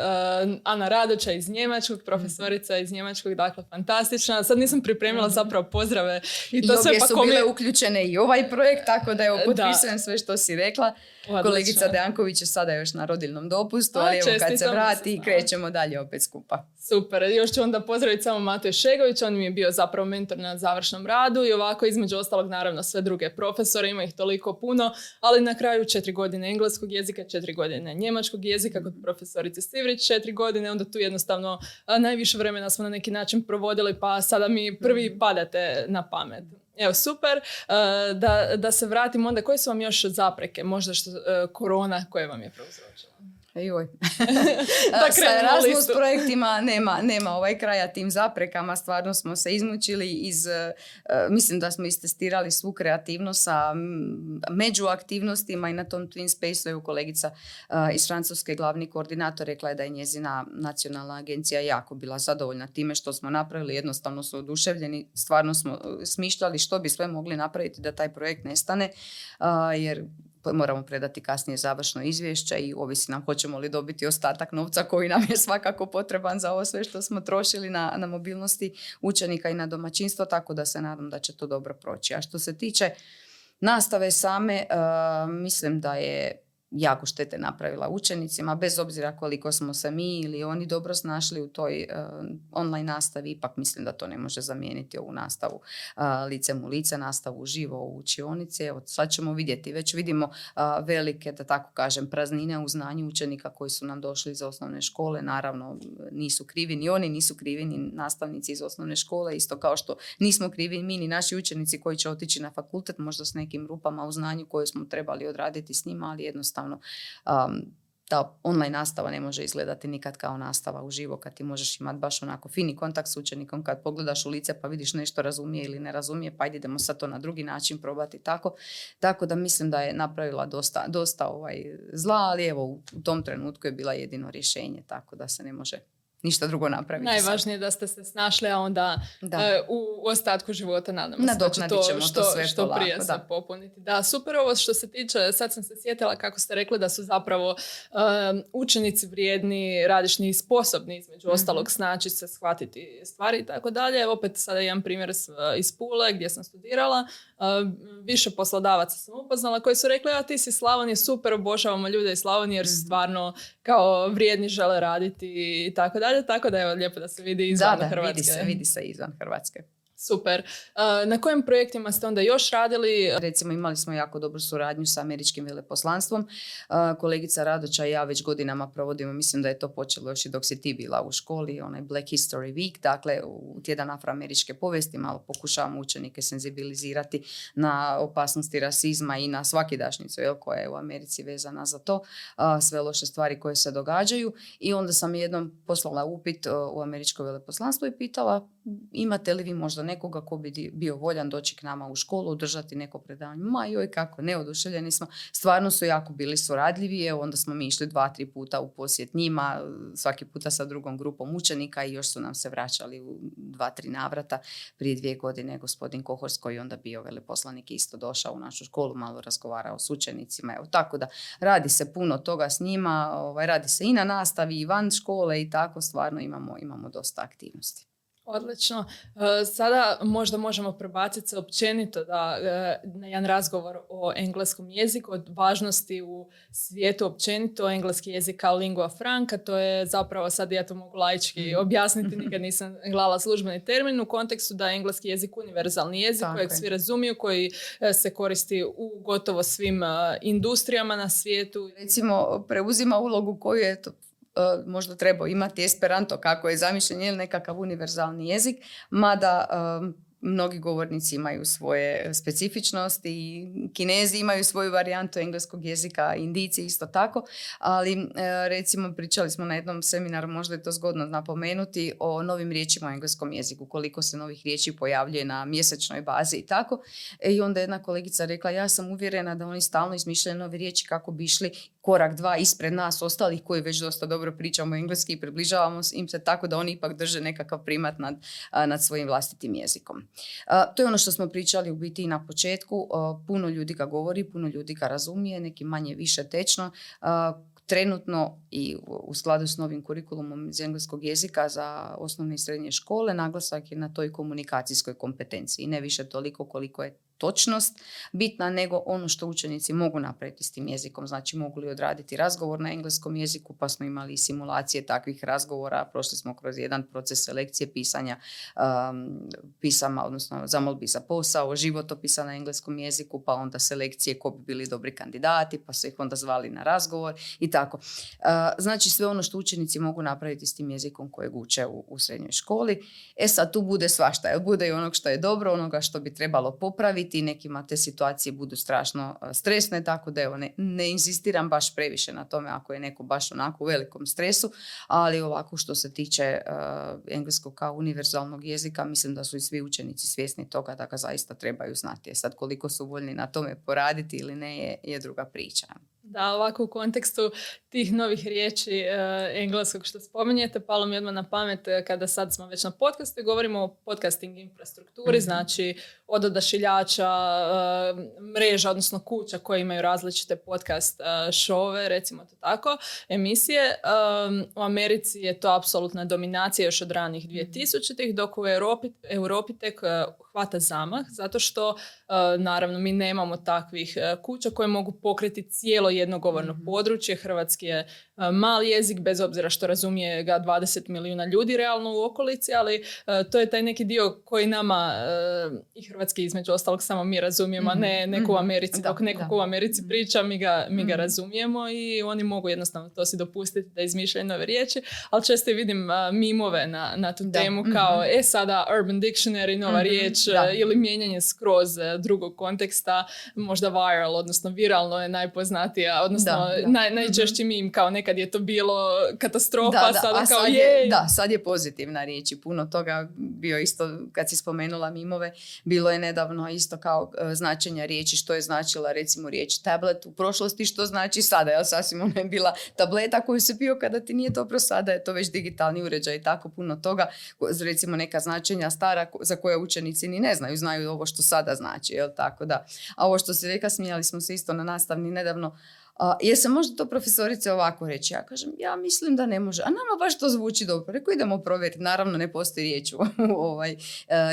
Speaker 1: uh, Ana Radoća iz Njemačkog, profesorica iz Njemačkog, dakle fantastična. Sad nisam pripremila mhm. zapravo pozdrave
Speaker 2: i to I sve pa su bile uključene i ovaj projekt, tako da evo potpisujem sve što si rekla. Kolegica Dejanković je sada još na rodilnom dopustu, ali evo kad se vrati krećemo dalje opet skupa.
Speaker 1: Super, još ću onda pozdraviti samo Matej Šegović, on mi je bio zapravo mentor na završnom radu i ovako između ostalog naravno sve druge profesore, ima ih toliko puno, ali na kraju četiri godine engleskog jezika, četiri godine njemačkog jezika kod profesorice Stivrić, četiri godine, onda tu jednostavno najviše vremena smo na neki način provodili pa sada mi prvi mhm. padate na pamet. Evo, super. Da, da se vratim onda, koje su vam još zapreke? Možda što korona koje vam je prouzročila?
Speaker 2: Joj. <laughs> da Sa Erasmus projektima nema, nema ovaj kraja tim zaprekama. Stvarno smo se izmučili iz, e, mislim da smo istestirali svu kreativnost sa među aktivnostima i na tom Twin Space je kolegica e, iz Francuske glavni koordinator rekla je da je njezina nacionalna agencija jako bila zadovoljna time što smo napravili. Jednostavno su oduševljeni. Stvarno smo e, smišljali što bi sve mogli napraviti da taj projekt nestane jer moramo predati kasnije završno izvješće i ovisi nam hoćemo li dobiti ostatak novca koji nam je svakako potreban za ovo sve što smo trošili na, na mobilnosti učenika i na domaćinstvo, tako da se nadam da će to dobro proći. A što se tiče nastave same, eh, mislim da je jako štete napravila učenicima, bez obzira koliko smo se mi ili oni dobro snašli u toj eh, online nastavi, ipak mislim da to ne može zamijeniti ovu nastavu uh, licem u lice, nastavu uživo u učionici. Evo, sad ćemo vidjeti, već vidimo velike, da tako kažem, praznine u znanju učenika koji su nam došli iz osnovne škole. Naravno, nisu krivi ni oni, nisu krivi ni nastavnici iz osnovne škole, isto kao što nismo krivi mi ni naši učenici koji će otići na fakultet, možda s nekim rupama u znanju koje smo trebali odraditi s njima, ali jednostavno jednostavno um, ta online nastava ne može izgledati nikad kao nastava uživo kad ti možeš imati baš onako fini kontakt s učenikom kad pogledaš u lice pa vidiš nešto razumije ili ne razumije pa idemo sad to na drugi način probati tako. Tako da mislim da je napravila dosta, dosta ovaj zla, ali evo u tom trenutku je bila jedino rješenje tako da se ne može ništa drugo napraviti.
Speaker 1: Najvažnije je da ste se snašli, a onda e, u ostatku života nadamo se da će to što, to sve što prije da. se popuniti. Da, super ovo što se tiče, sad sam se sjetila kako ste rekli da su zapravo učenici vrijedni, radišni i sposobni između mm ostalog snaći se, shvatiti stvari i tako dalje. Opet sada jedan primjer iz Pule gdje sam studirala. više poslodavaca sam upoznala koji su rekli, a ti si Slavonije, super, obožavamo ljude iz Slavonije jer su mhm. stvarno kao vrijedni žele raditi i tako dalje tako da je lijepo da se vidi izvan da, da, Hrvatske.
Speaker 2: Vidi se, vidi se izvan Hrvatske.
Speaker 1: Super. Na kojim projektima ste onda još radili?
Speaker 2: Recimo imali smo jako dobru suradnju sa američkim veleposlanstvom. Kolegica Radoća i ja već godinama provodimo, mislim da je to počelo još i dok si ti bila u školi, onaj Black History Week, dakle u tjedan afroameričke povijesti malo pokušavamo učenike senzibilizirati na opasnosti rasizma i na svakidašnicu jel, koja je u Americi vezana za to, sve loše stvari koje se događaju i onda sam jednom poslala upit u američko veleposlanstvo i pitala imate li vi možda nekoga ko bi bio voljan doći k nama u školu, održati neko predavanje. Ma joj, kako, neoduševljeni smo. Stvarno su jako bili suradljivi. Evo, onda smo mi išli dva, tri puta u posjet njima, svaki puta sa drugom grupom učenika i još su nam se vraćali u dva, tri navrata. Prije dvije godine gospodin Kohors koji onda bio veleposlanik isto došao u našu školu, malo razgovarao s učenicima. Evo, tako da radi se puno toga s njima, ovaj, radi se i na nastavi i van škole i tako stvarno imamo, imamo dosta aktivnosti.
Speaker 1: Odlično. E, sada možda možemo prebaciti se općenito da, e, na jedan razgovor o engleskom jeziku, o važnosti u svijetu općenito engleski jezik kao lingua franca. To je zapravo, sad ja to mogu laički mhm. objasniti, nikad nisam gledala službeni termin, u kontekstu da je engleski jezik univerzalni jezik kojeg svi razumiju, koji e, se koristi u gotovo svim industrijama na svijetu.
Speaker 2: Recimo, preuzima ulogu koju je to E, možda trebao imati Esperanto kako je zamišljen ili nekakav univerzalni jezik, mada mnogi govornici imaju svoje specifičnosti i kinezi imaju svoju varijantu engleskog jezika, indici isto tako, ali e, recimo pričali smo na jednom seminaru, možda je to zgodno napomenuti, o novim riječima u engleskom jeziku, koliko se novih riječi pojavljuje na mjesečnoj bazi i tako. E, I onda jedna kolegica rekla, ja sam uvjerena da oni stalno izmišljaju nove riječi kako bi išli korak dva ispred nas ostalih koji već dosta dobro pričamo engleski i približavamo im se tako da oni ipak drže nekakav primat nad, nad svojim vlastitim jezikom. To je ono što smo pričali u biti i na početku. Puno ljudi ga govori, puno ljudi ga razumije, neki manje više tečno. Trenutno i u skladu s novim kurikulumom iz engleskog jezika za osnovne i srednje škole naglasak je na toj komunikacijskoj kompetenciji. Ne više toliko koliko je točnost bitna nego ono što učenici mogu napraviti s tim jezikom. Znači mogu li odraditi razgovor na engleskom jeziku pa smo imali simulacije takvih razgovora, prošli smo kroz jedan proces selekcije pisanja um, pisama, odnosno zamolbi za posao, životopisa na engleskom jeziku, pa onda selekcije ko bi bili dobri kandidati, pa su ih onda zvali na razgovor i tako. Uh, znači sve ono što učenici mogu napraviti s tim jezikom kojeg uče u, u srednjoj školi. E sad tu bude svašta, bude i onog što je dobro, onoga što bi trebalo popraviti, nekima te situacije budu strašno uh, stresne, tako da evo ne, ne insistiram baš previše na tome ako je neko baš onako u velikom stresu, ali ovako što se tiče uh, engleskog kao univerzalnog jezika, mislim da su i svi učenici svjesni toga da ga zaista trebaju znati. E sad koliko su voljni na tome poraditi ili ne je, je druga priča.
Speaker 1: Da, ovako u kontekstu tih novih riječi e, engleskog što spominjete, palo mi odmah na pamet e, kada sad smo već na podcastu i govorimo o podcasting infrastrukturi, mhm. znači od odašiljača, e, mreža, odnosno kuća koje imaju različite podcast šove, recimo to tako, emisije. u Americi je to apsolutna dominacija još od ranih 2000-ih, mhm. dok u Europi, Europi tek hvata zamah, zato što naravno mi nemamo takvih kuća koje mogu pokriti cijelo jedno govorno mhm. područje. Hrvatski je E, mali jezik, bez obzira što razumije ga 20 milijuna ljudi realno u okolici, ali e, to je taj neki dio koji nama e, i hrvatski između ostalog samo mi razumijemo, a ne mhm, neko u mhm. Americi. Dok neko u Americi priča, mi ga, mi ga razumijemo i oni mogu jednostavno to si dopustiti da izmišljaju nove riječi, ali često vidim mimove na, na tu temu kao e sada Urban Dictionary, nova riječ ili mijenjanje skroz drugog konteksta, možda viral, odnosno viralno je najpoznatija, odnosno naj, najčešći mim kao nek nekad je to bilo katastrofa, da, da, sada kao sad je,
Speaker 2: Da, sad je pozitivna riječ i puno toga bio isto, kad si spomenula mimove, bilo je nedavno isto kao uh, značenja riječi, što je značila recimo riječ tablet u prošlosti, što znači sada, jel sasvim ona je bila tableta koju se pio kada ti nije dobro, sada je to već digitalni uređaj i tako puno toga, recimo neka značenja stara za koje učenici ni ne znaju, znaju ovo što sada znači, jel tako da. A ovo što se reka, smijali smo se isto na nastavni nedavno, a, se može to profesorice ovako reći? Ja kažem, ja mislim da ne može. A nama baš to zvuči dobro. Rekao, idemo provjeriti. Naravno, ne postoji riječ u, ovaj, uh,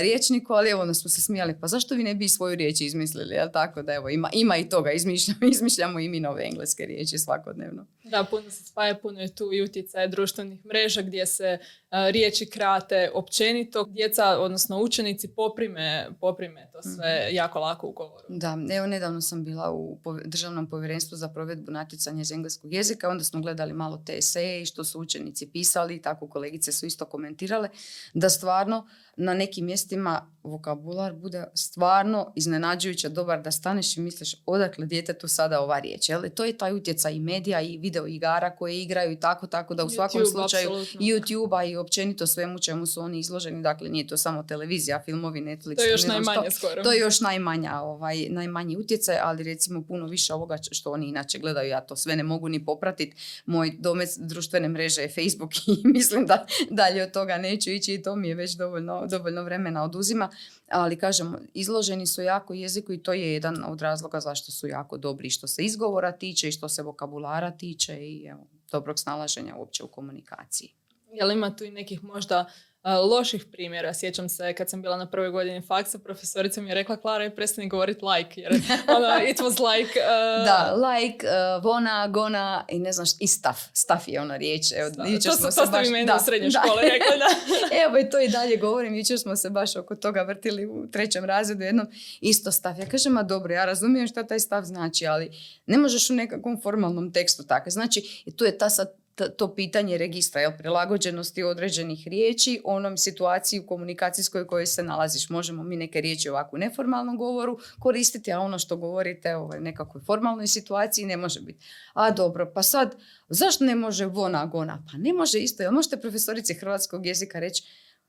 Speaker 2: riječniku, ali evo, onda smo se smijali. Pa zašto vi ne bi svoju riječ izmislili? Jel tako da, evo, ima, ima i toga. Izmišljamo, <laughs> izmišljamo i mi nove engleske riječi svakodnevno.
Speaker 1: Da, puno se spaja, puno je tu i utjecaj društvenih mreža gdje se riječi krate općenito. Djeca, odnosno učenici, poprime, poprime to sve mhm. jako lako u govoru.
Speaker 2: Da, evo, nedavno sam bila u Državnom povjerenstvu za provedbu natjecanja iz engleskog jezika, onda smo gledali malo te eseje i što su učenici pisali i tako kolegice su isto komentirale, da stvarno na nekim mjestima vokabular bude stvarno iznenađujuće dobar da staneš i misliš odakle djetetu sada ova riječ. Jel? To je taj utjecaj i medija i video igara koje igraju i tako, tako da u svakom slučaju YouTube-a i općenito svemu čemu su oni izloženi. Dakle, nije to samo televizija, filmovi, Netflix.
Speaker 1: To je još najmanje skoro.
Speaker 2: To je još najmanja, ovaj, najmanji utjecaj, ali recimo puno više ovoga što oni inače gledaju. Ja to sve ne mogu ni popratiti. Moj domec društvene mreže je Facebook <laughs> i mislim da dalje od toga neću ići i to mi je već dovoljno dovoljno vremena oduzima, ali kažem, izloženi su jako jeziku i to je jedan od razloga zašto su jako dobri što se izgovora tiče i što se vokabulara tiče i evo, dobrog snalaženja uopće u komunikaciji.
Speaker 1: Jel ima tu i nekih možda loših primjera. Sjećam se kad sam bila na prvoj godini faksa, profesorica mi je rekla Klara je prestani govoriti like. Jer <laughs> ono, it was like...
Speaker 2: Uh... Da, like, uh, vona, gona i ne znam i staff. Staff je ona riječ. Evo,
Speaker 1: da, to, smo to ste baš, meni da, u srednjoj školi rekli, da. <laughs>
Speaker 2: Evo i to i dalje govorim. Jučer smo se baš oko toga vrtili u trećem razredu jednom. Isto staff. Ja kažem, ma dobro, ja razumijem šta taj stav znači, ali ne možeš u nekakvom formalnom tekstu tako. Znači, tu je ta sad to pitanje registra, jel, prilagođenosti određenih riječi onom situaciji u komunikacijskoj kojoj se nalaziš. Možemo mi neke riječi ovako u neformalnom govoru koristiti, a ono što govorite u ovaj, nekakvoj formalnoj situaciji ne može biti. A dobro, pa sad, zašto ne može vona, gona? Pa ne može isto. Jel možete profesorici hrvatskog jezika reći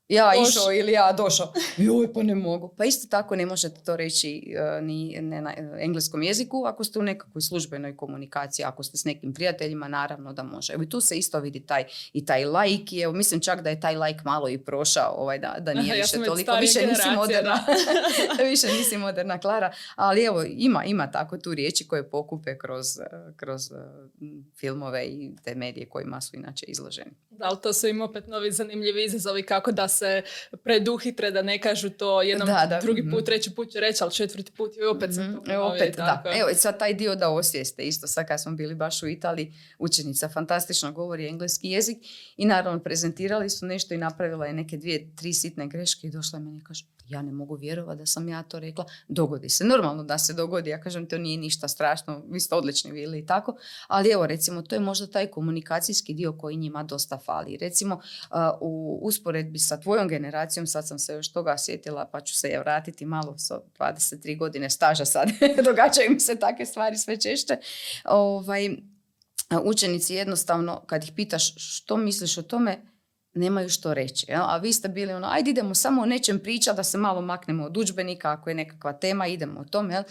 Speaker 2: ja išao ili ja došao. <laughs> Joj, pa ne mogu. Pa isto tako ne možete to reći uh, ni ne na engleskom jeziku ako ste u nekakvoj službenoj komunikaciji, ako ste s nekim prijateljima, naravno da može. Evo i tu se isto vidi taj i taj like. Evo, mislim čak da je taj like malo i prošao, ovaj, da, da nije <laughs> više toliko. Više nisi moderna. <laughs> više nisi moderna, Klara. Ali evo, ima, ima tako tu riječi koje pokupe kroz, kroz uh, filmove i te medije kojima su inače izloženi.
Speaker 1: Da, ali to su im opet novi zanimljivi izazovi kako da se preduhitre da ne kažu to jednom,
Speaker 2: Da, da,
Speaker 1: drugi
Speaker 2: mhm.
Speaker 1: put, treći put će reći, ali četvrti put i opet sam
Speaker 2: Mhm,
Speaker 1: to
Speaker 2: e, opet, da. Evo, sad taj dio da osvijeste isto. Sad kad smo bili baš u Italiji, učenica fantastično govori engleski jezik i naravno prezentirali su nešto i napravila je neke dvije, tri sitne greške i došla je meni i kaže, ja ne mogu vjerovati da sam ja to rekla. Dogodi se. Normalno da se dogodi. Ja kažem, to nije ništa strašno. Vi ste odlični bili i tako. Ali evo, recimo, to je možda taj komunikacijski dio koji njima dosta fali. Recimo, u usporedbi sa tvojom generacijom, sad sam se još toga sjetila, pa ću se je vratiti malo sa 23 godine staža sad. <laughs> Događaju mi se takve stvari sve češće. Ovaj, učenici jednostavno, kad ih pitaš što misliš o tome, nemaju što reći. Jel? A vi ste bili ono, ajde idemo samo o nečem pričati da se malo maknemo od udžbenika, ako je nekakva tema, idemo o tome. Jel?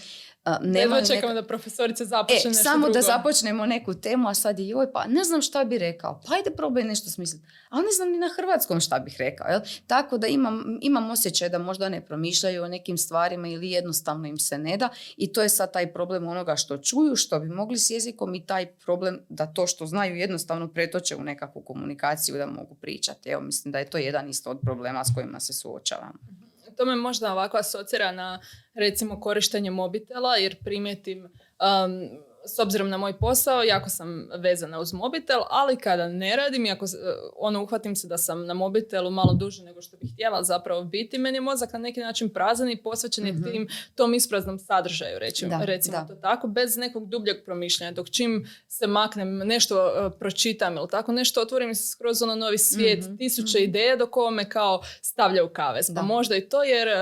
Speaker 2: A,
Speaker 1: Jedva
Speaker 2: nemaju neka-
Speaker 1: čekamo da profesorica započne
Speaker 2: E,
Speaker 1: nešto
Speaker 2: samo da započnemo neku temu, a sad je joj, pa ne znam šta bi rekao. Pa ajde probaj nešto smisliti. Ali ne znam ni na hrvatskom šta bih rekao. Jel? Tako da imam, imam osjećaj da možda ne promišljaju o nekim stvarima ili jednostavno im se ne da. I to je sad taj problem onoga što čuju, što bi mogli s jezikom i taj problem da to što znaju jednostavno pretoče u nekakvu komunikaciju da mogu pričati. Evo, mislim da je to jedan isto od problema s kojima se suočavamo.
Speaker 1: To me možda ovako asocira na recimo korištenje mobitela jer primijetim um, s obzirom na moj posao, jako sam vezana uz mobitel, ali kada ne radim ako s- ono uhvatim se da sam na mobitelu malo duže nego što bih htjela zapravo biti, meni je mozak na neki način prazan i posvećen je
Speaker 2: Mhm.
Speaker 1: tim tom ispraznom sadržaju, recimo,
Speaker 2: Da,
Speaker 1: recimo
Speaker 2: da.
Speaker 1: to tako, bez nekog dubljeg promišljanja. Dok čim se maknem, nešto uh, pročitam ili tako nešto, otvorim se skroz ono novi svijet,
Speaker 2: Mhm,
Speaker 1: tisuće
Speaker 2: mhm.
Speaker 1: ideja dok ovo me kao stavlja u kavez. Pa
Speaker 2: Da.
Speaker 1: možda i to jer uh,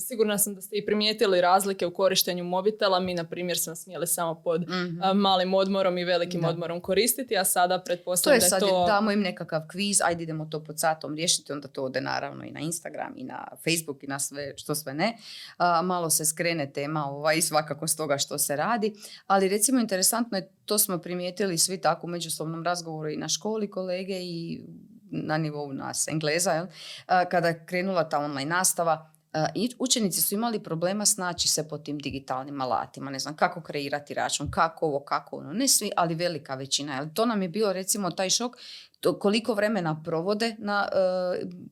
Speaker 1: sigurna sam da ste i primijetili razlike u korištenju mobitela. Mi, na primjer, smo smjeli samo pod
Speaker 2: Mhm.
Speaker 1: uh, malim odmorom i velikim
Speaker 2: Da.
Speaker 1: odmorom koristiti, a sada pretpostavljam da je
Speaker 2: sad,
Speaker 1: to...
Speaker 2: damo im nekakav kviz, ajde idemo to pod satom riješiti, onda to ode naravno i na Instagram i na Facebook i na sve što sve ne. A, malo se skrene tema ovaj, svakako s toga što se radi, ali recimo interesantno je, to smo primijetili svi tako u međusobnom razgovoru i na školi kolege i na nivou nas Engleza, jel? Kada je krenula ta online nastava, i učenici su imali problema snaći se po tim digitalnim alatima, ne znam kako kreirati račun, kako ovo, kako ono, ne svi, ali velika većina. To nam je bilo recimo taj šok to koliko vremena provode na e,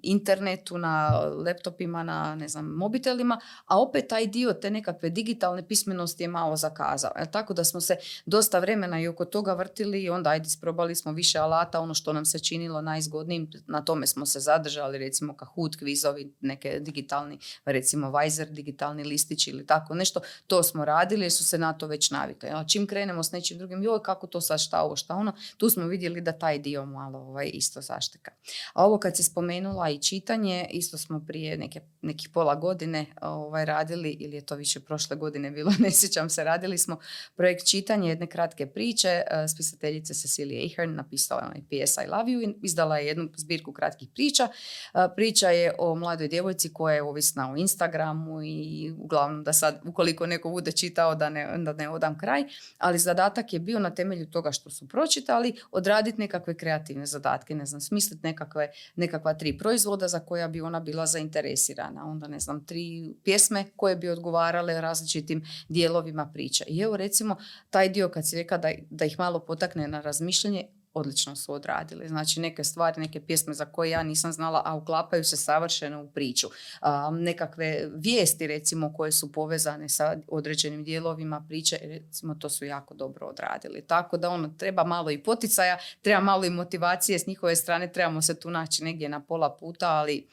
Speaker 2: internetu, na laptopima, na ne znam, mobitelima, a opet taj dio te nekakve digitalne pismenosti je malo zakazao. jel? Tako da smo se dosta vremena i oko toga vrtili i onda ajde isprobali smo više alata, ono što nam se činilo najzgodnijim, na tome smo se zadržali, recimo Kahoot, kvizovi, neke digitalni, recimo Vizer, digitalni listić ili tako nešto, to smo radili jer su se na to već navikli. A čim krenemo s nečim drugim, joj kako to sad šta ovo šta ono, tu smo vidjeli da taj dio malo ovaj, isto zašteka. A ovo kad si spomenula i čitanje, isto smo prije neke, nekih pola godine ovaj, radili, ili je to više prošle godine bilo, <laughs> ne sjećam se, radili smo projekt čitanje jedne kratke priče, eh, spisateljice Cecilia Ahern napisala je onaj PS I Love You i izdala je jednu zbirku kratkih priča. Eh, Priča je o mladoj djevojci koja je ovisna o Instagramu i uglavnom da sad, ukoliko neko bude čitao da ne, da ne odam kraj, ali zadatak je bio na temelju toga što su pročitali odraditi nekakve kreativne zadatke, ne znam, smisliti nekakve, nekakva tri proizvoda za koja bi ona bila zainteresirana, onda ne znam, tri pjesme koje bi odgovarale različitim dijelovima priče. I evo recimo taj dio kad si rekla da, da ih malo potakne na razmišljanje, odlično su odradili. Znači neke stvari, neke pjesme za koje ja nisam znala, a uklapaju se savršeno u priču. A, nekakve vijesti recimo koje su povezane sa određenim dijelovima priče, recimo to su jako dobro odradili. Tako da ono treba malo i poticaja, treba malo i motivacije s njihove strane, trebamo se tu naći negdje na pola puta, ali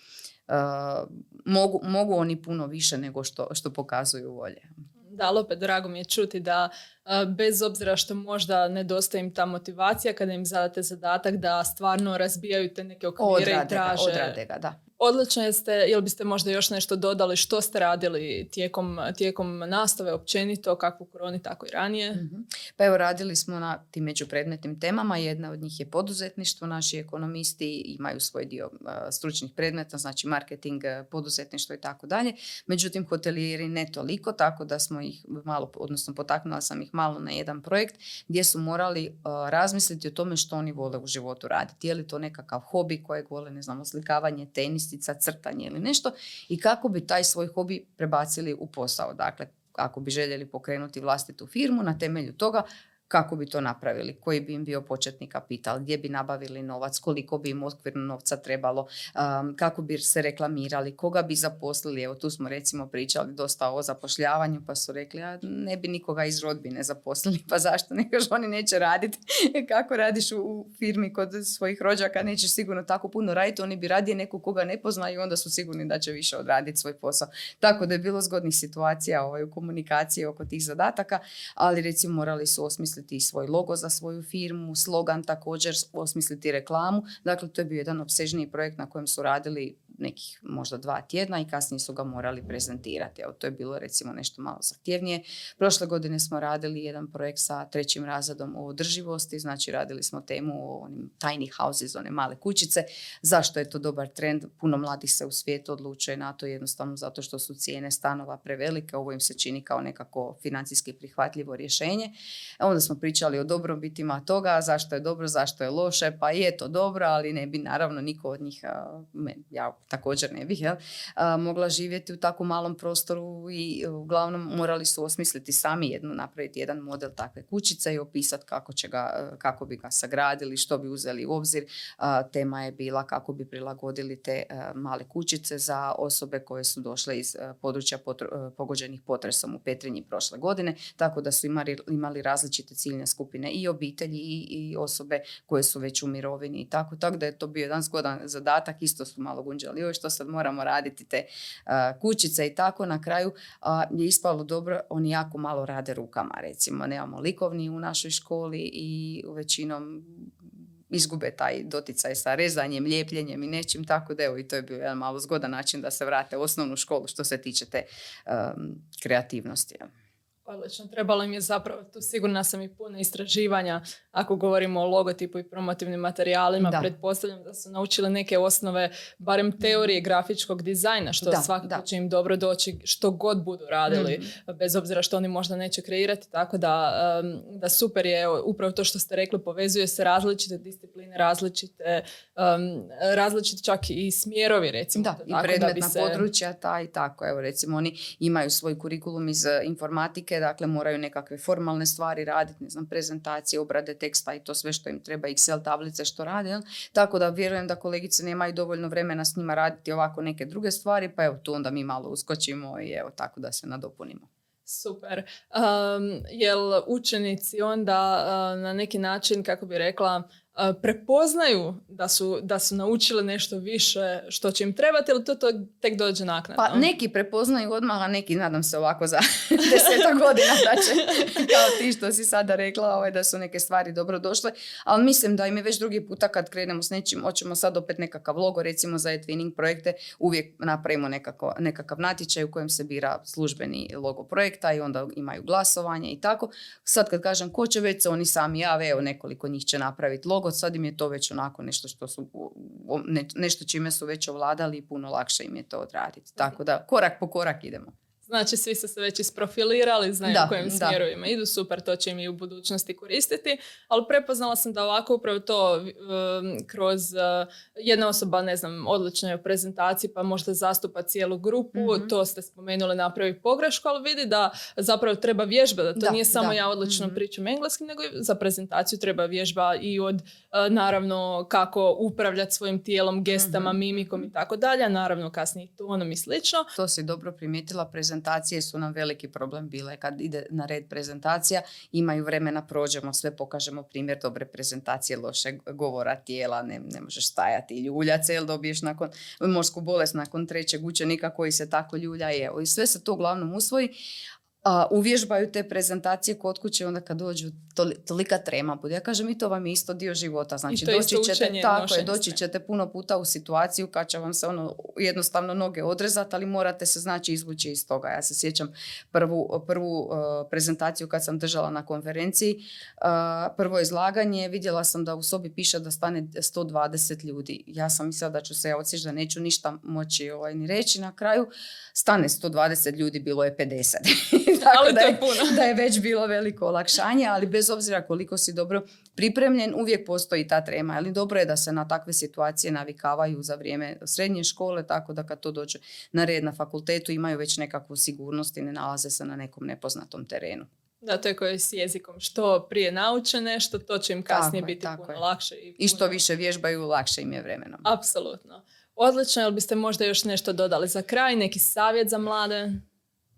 Speaker 2: a, mogu, mogu oni puno više nego što, što pokazuju volje.
Speaker 1: Ali opet drago mi je čuti da a, bez obzira što možda nedostaje im ta motivacija kada im zadate zadatak da stvarno razbijaju te neke okvire i
Speaker 2: Odrade ga,
Speaker 1: traže.
Speaker 2: odrade ga, da.
Speaker 1: Odlično jeste, jel biste možda još nešto dodali što ste radili tijekom, tijekom nastave općenito, kako u koroni, tako i ranije?
Speaker 2: Mhm. Pa evo radili smo na tim međupredmetnim temama, jedna od njih je poduzetništvo, naši ekonomisti imaju svoj dio uh, stručnih predmeta, znači marketing, poduzetništvo i tako dalje. Međutim, hotelijeri ne toliko, tako da smo ih malo, odnosno potaknula sam ih malo na jedan projekt gdje su morali uh, razmisliti o tome što oni vole u životu raditi. Je li to nekakav hobi kojeg vole, ne znam, oslikavanje, tenistica, crtanje ili nešto i kako bi taj svoj hobi prebacili u posao. Dakle, ako bi željeli pokrenuti vlastitu firmu, na temelju toga kako bi to napravili, koji bi im bio početni kapital, gdje bi nabavili novac, koliko bi im okvirno novca trebalo, um, kako bi se reklamirali, koga bi zaposlili. Evo tu smo recimo pričali dosta o zapošljavanju pa su rekli a ne bi nikoga iz rodbine zaposlili pa zašto <laughs> nego oni neće raditi <laughs> kako radiš u, firmi kod svojih rođaka nećeš sigurno tako puno raditi oni bi radije nekog koga ne poznaju onda su sigurni da će više odraditi svoj posao. Tako da je bilo zgodnih situacija ovaj, u komunikaciji oko tih zadataka, ali recimo morali su osmisliti svoj logo za svoju firmu, slogan također, osmisliti reklamu. Dakle, to je bio jedan obsežniji projekt na kojem su radili nekih možda dva tjedna i kasnije su ga morali prezentirati. Evo, to je bilo recimo nešto malo zahtjevnije. Prošle godine smo radili jedan projekt sa trećim razredom o održivosti, znači radili smo temu o onim tiny houses, one male kućice. Zašto je to dobar trend? Puno mladih se u svijetu odlučuje na to jednostavno zato što su cijene stanova prevelike. Ovo im se čini kao nekako financijski prihvatljivo rješenje. Onda smo pričali o dobrobitima toga, zašto je dobro, zašto je loše, pa je to dobro, ali ne bi naravno niko od njih, ja također ne bih, jel, mogla živjeti u tako malom prostoru i uglavnom morali su osmisliti sami jednu, napraviti jedan model takve kućice i opisati kako, će ga, kako bi ga sagradili, što bi uzeli u obzir. tema je bila kako bi prilagodili te male kućice za osobe koje su došle iz područja pogođenih potresom u Petrinji prošle godine, tako da su imali, imali različite ciljne skupine i obitelji i, i osobe koje su već u mirovini i tako, tako da je to bio jedan zgodan zadatak, isto su malo gunđali joj što sad moramo raditi te kućice i tako na kraju je ispalo dobro, oni jako malo rade rukama recimo, nemamo likovni u našoj školi i većinom izgube taj doticaj sa rezanjem, lijepljenjem i nečim, tako da evo i to je bio jedan malo zgodan način da se vrate u osnovnu školu što se tiče te kreativnosti.
Speaker 1: Odlično, trebalo im je zapravo, tu sigurna sam i puno istraživanja, ako govorimo o logotipu i promotivnim materijalima, da. pretpostavljam da su naučili neke osnove, barem teorije grafičkog dizajna, što da, svakako će im dobro doći što god budu radili, mhm. bez obzira što oni možda neće kreirati, tako da, da super je upravo to što ste rekli, povezuje se različite discipline, različite, um, različiti čak i smjerovi recimo.
Speaker 2: Da, i predmetna se... područja ta i tako, evo recimo oni imaju svoj kurikulum iz eh, informatike, dakle moraju nekakve formalne stvari raditi, ne znam, prezentacije, obrade teksta i to sve što im treba, Excel tablice što rade. Tako da vjerujem da kolegice nemaju dovoljno vremena s njima raditi ovako neke druge stvari, pa evo tu onda mi malo uskočimo i evo tako da se nadopunimo.
Speaker 1: Super. Um, jel učenici onda na neki način, kako bi rekla, prepoznaju da su, da su naučili nešto više što će im trebati ili to, to tek dođe naknadno?
Speaker 2: Pa neki prepoznaju odmah, a neki nadam se ovako za <laughs> deseta godina da će, kao ti što si sada rekla, ovaj, da su neke stvari dobro došle, ali mislim da im je već drugi puta kad krenemo s nečim, hoćemo sad opet nekakav logo, recimo za e-twinning projekte, uvijek napravimo nekako, nekakav natječaj u kojem se bira službeni logo projekta i onda imaju glasovanje i tako. Sad kad kažem ko će već se oni sami jave, evo nekoliko njih će napraviti logo, sad im je to već onako nešto što su, nešto čime su već ovladali i puno lakše im je to odraditi. Tako da korak po korak idemo.
Speaker 1: Znači, svi su se već isprofilirali, znaju da, u kojim smjerovima idu, super, to će im i u budućnosti koristiti, ali prepoznala sam da ovako upravo to um, kroz uh, jedna osoba, ne znam, odlično je u prezentaciji, pa možda zastupa cijelu grupu, mhm. to ste spomenuli, napravi pogrešku, ali vidi da zapravo treba vježba, da to nije samo ja odlično mm pričam engleskim, nego i za prezentaciju treba vježba i od, uh, naravno, kako upravljati svojim tijelom, gestama, mm mimikom i tako dalje, naravno kasnije tonom i slično.
Speaker 2: To si dobro primijetila, prezentacija prezentacije su nam veliki problem bile. Kad ide na red prezentacija, imaju vremena, prođemo sve, pokažemo primjer dobre prezentacije, loše govora tijela, ne, ne možeš stajati ljulja cel dobiješ nakon morsku bolest nakon trećeg učenika koji se tako ljulja evo. I sve se to uglavnom usvoji, a, uvježbaju te prezentacije kod kuće onda kad dođu tolika trema bude. Ja kažem i to vam je isto dio života. Znači doći ćete, tako je, doći ćete puno puta u situaciju kad će vam se ono jednostavno noge odrezati, ali morate se znači izvući iz toga. Ja se sjećam prvu, prvu prezentaciju kad sam držala na konferenciji, prvo izlaganje, vidjela sam da u sobi piše da stane 120 ljudi. Ja sam mislila da ću se odsjeći da neću ništa moći ovaj, ni reći na kraju. Stane 120 ljudi, bilo je 50. <laughs> <laughs> Tako da, je, <laughs> da je već bilo veliko olakšanje, ali bez obzira koliko si dobro pripremljen, uvijek postoji ta trema. Ali dobro je da se na takve situacije navikavaju za vrijeme srednje škole, tako da kad to dođe na red na fakultetu imaju već nekakvu sigurnost i ne nalaze se na nekom nepoznatom terenu.
Speaker 1: Da, to je koje s jezikom. Što prije nauče nešto, to će im kasnije
Speaker 2: Tako
Speaker 1: biti
Speaker 2: tako
Speaker 1: puno
Speaker 2: je.
Speaker 1: lakše. I,
Speaker 2: I što više vježbaju, lakše im je vremenom.
Speaker 1: Apsolutno. Odlično, jel biste možda još nešto dodali za kraj, neki savjet za mlade?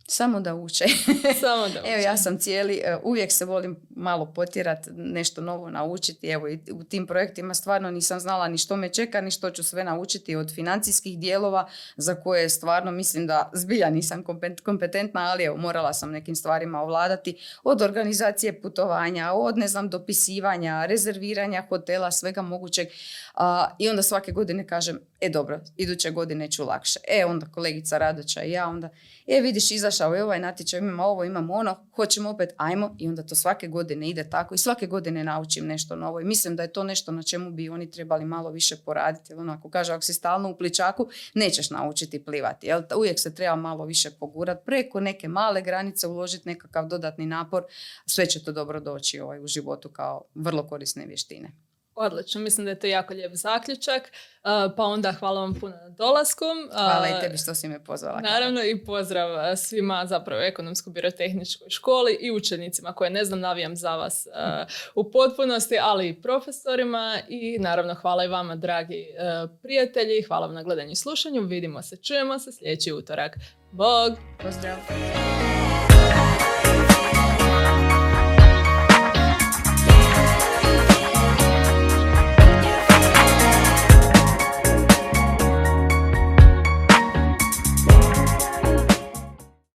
Speaker 2: Samo da uče. <laughs>
Speaker 1: Samo da
Speaker 2: Evo
Speaker 1: uče.
Speaker 2: ja sam cijeli, e, uvijek se volim malo potjerat, nešto novo naučiti. Evo i u tim projektima stvarno nisam znala ni što me čeka, ni što ću sve naučiti od financijskih dijelova za koje stvarno mislim da zbilja nisam kompet- kompetentna, ali evo morala sam nekim stvarima ovladati. Od organizacije putovanja, od ne znam dopisivanja, rezerviranja hotela, svega mogućeg. A, I onda svake godine kažem, e dobro, iduće godine ću lakše. E onda kolegica Radoća i ja onda, e vidiš izašao je ovaj natječaj, imamo ovo, imamo ono, hoćemo opet, ajmo i onda to svake godine ide tako i svake godine naučim nešto novo i mislim da je to nešto na čemu bi oni trebali malo više poraditi, jer onako kaže, ako si stalno u pličaku, nećeš naučiti plivati, jel? Uvijek se treba malo više pogurat, preko neke male granice uložiti nekakav dodatni napor, sve će to dobro doći ovaj, u životu kao vrlo korisne vještine.
Speaker 1: Odlično, mislim da je to jako lijep zaključak. Uh, pa onda hvala vam puno na dolasku.
Speaker 2: Hvala
Speaker 1: Uh,
Speaker 2: i tebi što si me pozvala.
Speaker 1: Naravno i pozdrav uh, svima zapravo ekonomsko-birotehničkoj školi i učenicima koje ne znam navijam za vas uh, u potpunosti, ali i profesorima i naravno hvala i vama dragi uh, prijatelji, hvala vam na gledanju i slušanju, vidimo se, čujemo se sljedeći utorak. Bog!
Speaker 2: Pozdrav!